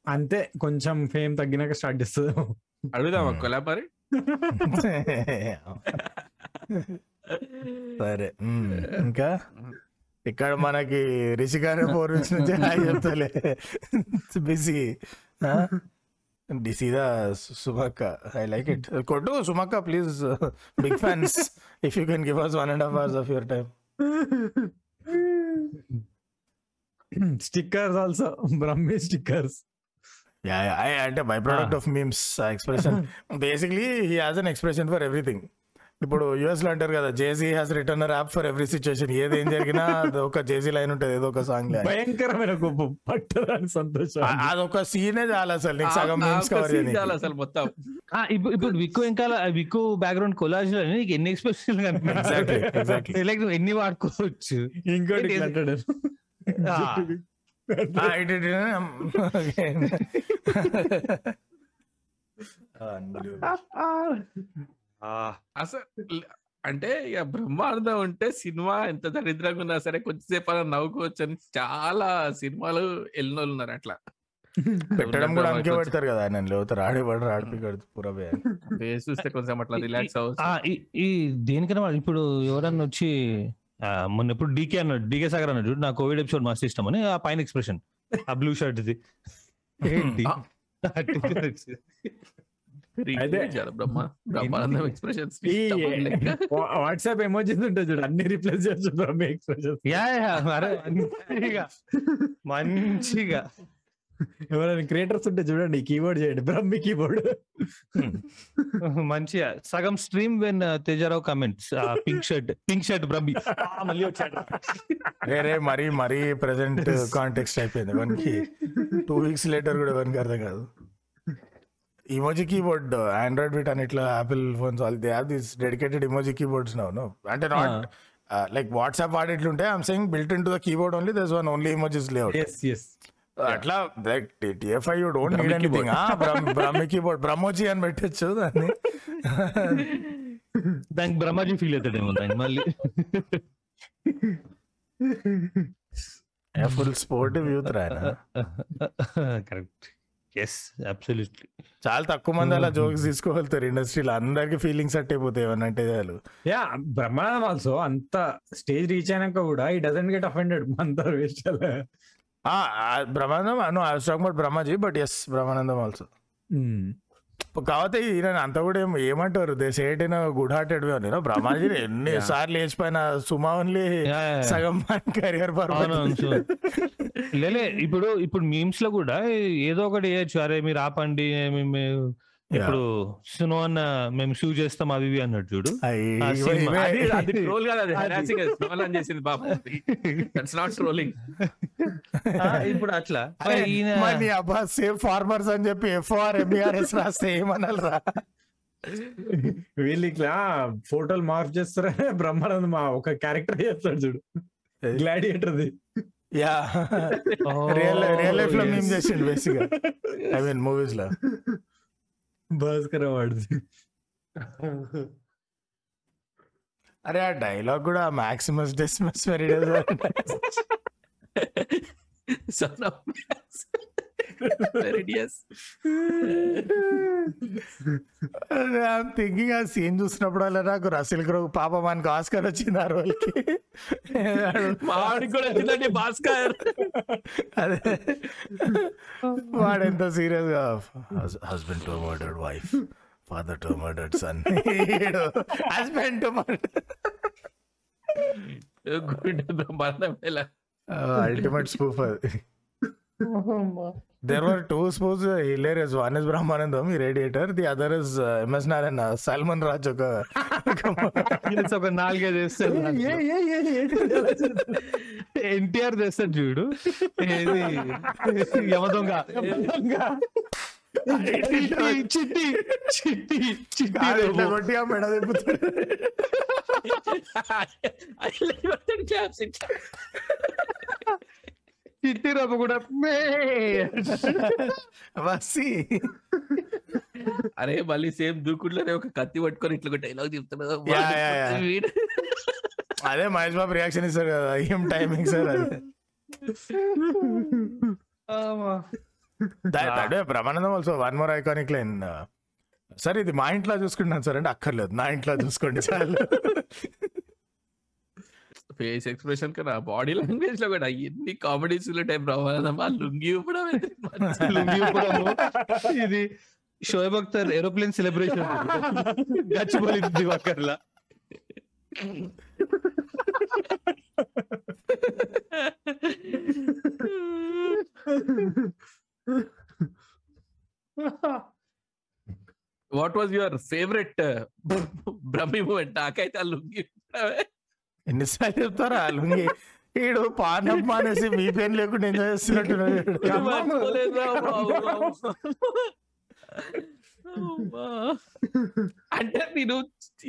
అంతే కొంచెం ఫేమ్ తగ్గినాక స్టార్ట్ చేస్తుంది అడుగుదామా Hmm. సరే. ఇంకా? ఇక్కడ మనకి రిషికాని ఫోర్ నుంచి హాయ్ చెప్తలే. బిజీ. డిసీదా సుమక్క ఐ లైక్ ఇట్. కొట్టు సుమక్క please. Big fans if you can give us one and half hours of your time stickers also. Brahmi stickers. Yeah అంటే by product of memes expression. Basically he has an expression for everything. ఇప్పుడు యుఎస్లో అంటారు కదా JC has return app for every situation ఏది ఏం జరిగినా అది ఒక జేసీ లైన్ ఉంటుంది ఏదో ఒక సాంగ్ భయంకరమైన కోపం పట్టదాని సంతోషం. అదొక సీనే చాలా అసలు నీకు సగం మీమ్స్ కవర్ అసలు మొత్తం. ఆ, ఇప్పుడు విక్కు వెనకాల విక్కు బ్యాక్గ్రౌండ్ కొలాజ్లో నీకు ఎన్ని ఎక్స్ప్రెషన్. లైక్ నువ్వు ఎన్ని వాడుకోవచ్చు? ఇంకోటి అంటాడు ఆ. ఆ, అసలు అంటే ఇక బ్రహ్మాండం ఉంటే సినిమా ఎంత దరిద్రంగా ఉన్నా సరే కొంచెంసేపు అలా నవ్వుకోవచ్చు అని చాలా సినిమాలు వెళ్ళిన వాళ్ళు ఉన్నారు అట్లా. పెట్టడం కూడా అందుకే పెడతారు కదా ఆయన లేవుతారు ఆడే పడరు ఆడిపికడు పూరా బే. ఫేస్ చూస్తే కొంచెం అట్లా రిలాక్స్ ఆ, అవ్వచ్చు ఈ- దేనికైనా వాళ్ళు ఇప్పుడు ఎవరన్నా వచ్చి మొన్న ఎప్పుడు డీకే అన్నాడు డీకే సాగర్ అన్నాడు చూడు, నా కోవిడ్ ఎపిసోడ్ మస్తు ఇష్టం అని ఆ పైన ఎక్స్ప్రెషన్ ఆ బ్లూ షర్ట్ ఇది ఏంటి? వాట్సాప్ ఎమోజీస్ ఉంటుంది చూడు అన్ని రిప్లేస్ చేయొచ్చు బ్రహ్మి ఎక్స్ప్రెషన్ యా యా, అరే మంచిగా మంచిగా. ఎవరైనా క్రియేటర్స్ ఉంటే చూడండి కీబోర్డ్ చేయండి బ్రహ్మి కీబోర్డ్ మంచిగా. సగం stream when Tejarao comments pink shirt pink shirt Brahmi. మళ్ళీ వచ్చాడు. రే మరీ మరీ ప్రెసెంట్ కాంటెక్స్ట్ అయిపోయింది వన్కి. టూ వీక్స్ లేటర్ కూడా వన్కి అర్థం కాదు. ఇమోజీ కీబోర్డ్ ఆండ్రాయిడ్ బిట్ అన్నిట్లో Apple phones all they have this dedicated emoji keyboards now no అంటే not like WhatsApp వాడేట్లుంటే I'm saying built in to the keyboard only this one only emojis layout అట్లా like TFI you don't need anything Brahmi keyboard Brahmoji అని పెట్టచ్చు దాన్ని. దానికి Brahmaji feel అవుతాడేమో దానికి మళ్ళీ. Full sportive youth రాయన కరెక్ట్ ఎస్ అబ్సల్యూట్లీ చాలా తక్కువ మంది అలా జోక్స్ తీసుకోగలుగుతారు ఇండస్ట్రీలో అందరికి ఫీలింగ్స్ అట్ అయిపోతాయి ఏమన్నా అంటే చాలు. యా బ్రహ్మానందం ఆల్సో అంత స్టేజ్ రీచ్ అయినాక కూడా ఈ డజన్ గెట్ అఫెండెడ్ అంత waste Brahmanandam no I was talking about Brahmaji but yes Brahmanandam also కాకపోతే ఈయన అంతా కూడా ఏం ఏమంటారు? They said in good hearted అని. బ్రహ్మాజీ ఎన్ని సార్లు లేచిపోయిన సుమా ఓన్లీ సగం కెరియర్ లేలే ఇప్పుడు ఇప్పుడు మీమ్స్లో కూడా ఏదో ఒకటి వేయచ్చు. అరే మీరు ఆపండి ఇప్పుడు సునో అన్న మేము షూ చేస్తాం అవి ఇవి అన్నట్టు చూడు. అది అది ట్రోల్ కాదు అది హెరాసింగ్ స్మాల్ అని చేసింది బాబు. దట్స్ నాట్ ట్రోలింగ్ ఆ, ఇప్పుడు అట్లా. మనీ అబ్బా సేమ్ ఫార్మర్స్ అని చెప్పి ఎఫ్ఆర్ ఎంబీఆర్ఎస్ రాస్తే ఏమనాలరా? వీళ్ళు ఇట్లా ఫోటోలు మార్క్ చేస్తారా? బ్రహ్మానందం మా ఒక క్యారెక్టర్ చేస్తాడు చూడు. గ్లాడియేటర్ది యా. రియల్ రియల్ లైఫ్లో. మేము చేసిండు బేసిక్ ఐ మీన్ మూవీస్లో. భాస్కర్ వాడిది అరే ఆ డైలాగ్ కూడా Maximus Decimus Meridius son of thinking ఆ సీన్ చూసినప్పుడు అలా నాకు రసిల్ క్రో పాప మనకి ఆస్కర్ వచ్చింది ఆ కూడా వచ్చిందండి భాస్కర్ అదే. వాడు ఎంత సీరియస్గా husband to murdered wife father to murdered son husband to murder good ఎలా? అల్టిమేట్ స్పూఫ్ అది. There were two spoofs hilarious one is Brahmanandam ఈ radiator the other is MS Narayana Salman Raj ఒక ఒక నాలుగైదు వేస్తాడు ఎన్టీఆర్ చేస్తాడు చూడు ఏది యమదొంగ చిట్టి చిట్టి చిట్టి మెడ తిప్పుతాడు క్లాప్స్ ఇట్లా చిట్టి రేపు కూడా. మే. వసి. అరే మళ్ళీ సేమ్ దూకుట్లోనే ఒక కత్తి పట్టుకొని ఇట్లా డైలాగ్ చెప్తున్నాడు Yeah, yeah, yeah. వీడు అదే మహేష్ బాబు రియాక్షన్ ఇస్తారు కదా ఏం టైమింగ్ సార్ అది? అదే Brahmanandam also one more iconic line sir ఇది మా ఇంట్లో చూసుకుంటున్నాను సార్ అంటే అక్కర్లేదు. నా ఇంట్లో చూసుకోండి చాలు ఫేస్ ఎక్స్ప్రెషన్ కన్నా బాడీ లాంగ్వేజ్లో కూడా ఎన్ని కామెడీస్ టైం బ్రహ్మానందం ఆ లుంగి ఊపడం అయితే మంచి లుంగీ ఊపడము. ఇది Shoaib Akhtar aeroplane celebration Gachibowli దివాకర్లా what was your favourite Brahmi moment నాకైతే ఆ లుంగి ఊపడమే. ఎన్నిసార్లు చెప్తారా లుంగి ఈడు పానప్ మానేసి మీ పెయిన్ లేకుండా ఎంజాయ్. అమ్మా. అంటే నేను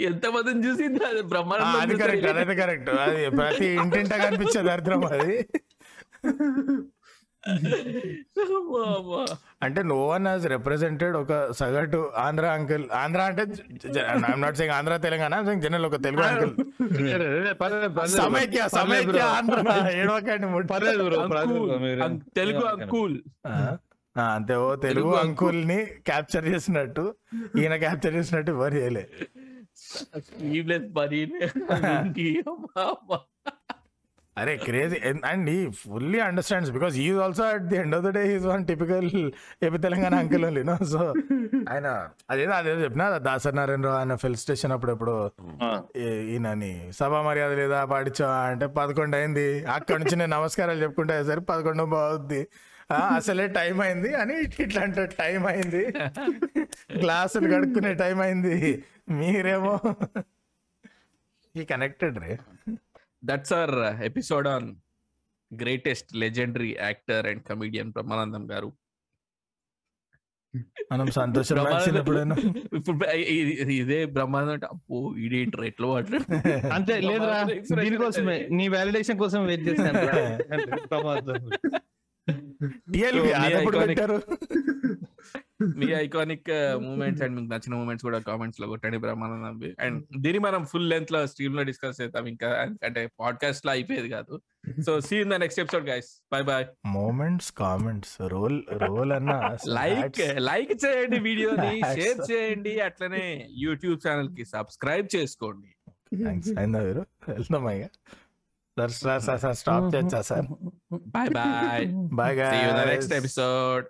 ఎంత మందిని చూసింది అది ఆ, బ్రహ్మానందం అది కరెక్ట్. అదైతే కరెక్ట్ అది ప్రతి ఇంటింట కనిపించే దరిద్రం అది. అంటే నో వన్ హాజ్ రిప్రజెంటెడ్ ఒక సగటు ఆంధ్ర అంకుల్ ఆంధ్ర అంటే I'm not saying Andhra Telangana general ఒక తెలుగు అంకుల్ సమైక్య సమైక్య ఆంధ్ర. ఏడవకండి తెలుగు అంకుల్ అంతే ఓ తెలుగు తెలుగు అంకుల్ని క్యాప్చర్ చేసినట్టు ఈయన క్యాప్చర్ చేసినట్టు ఎవరు చేయలే. స్లీవ్లెస్ బరీ అరే క్రేజీ అండ్ ఈ ఫుల్లీ అండర్స్టాండ్స్ బికాస్ ఈ also at the end of the day is one typical AP Telangana uncle only no so ఆయన అదేదో అదేదో చెప్పిన దాసరి నారాయణరావు ఆయన ఫిల్ స్టేషన్ అప్పుడు ఎప్పుడు ఈ- ఈయనని సభా మర్యాద లేదా పాడించా అంటే పదకొండు అయింది. అక్కడ నుంచి నేను నమస్కారాలు చెప్పుకుంటే సరే పదకొండు బాగుద్ది అసలే టైం అయింది అని ఇట్లా అంటే టైం అయింది. గ్లాసులు కడుక్కునే టైం అయింది. మీరేమో ఈ connected ray. That's our episode on greatest legendary actor and comedian Brahmanandam garu మనం సంతోషం ఇదే బ్రహ్మానందం అంటే అబ్బో ఈడేంటి ఎట్లా మాట్లాడు అంతే లేదురా దీనికోసమే నీ వ్యాలిడేషన్ కోసం వెయిట్ చేశాను రా. మీ ఐకానిక్ మూమెంట్స్ అండ్ మీకు నచ్చిన మూమెంట్స్ కూడా కామెంట్స్లో కొట్టండి బ్రహ్మానందం అండ్ దీన్ని మనం ఫుల్ లెంత్లో స్ట్రీమ్లో డిస్కస్ చేద్దాం ఇంకా. అంటే పాడ్కాస్ట్లో అయిపోయేది కాదు. So see in the next episode guys bye boy moments comments roll roll అన్న లైక్ లైక్ చేయండి వీడియోని. షేర్ చేయండి అట్లనే యూట్యూబ్ ఛానల్కి సబ్స్క్రైబ్ చేసుకోండి. థ్యాంక్స్ అయిందా మీరు వెళ్దాం ఇక సార్ సార్ స్టాప్ చేయొచ్చా sir? Bye bye bye See you in the next episode.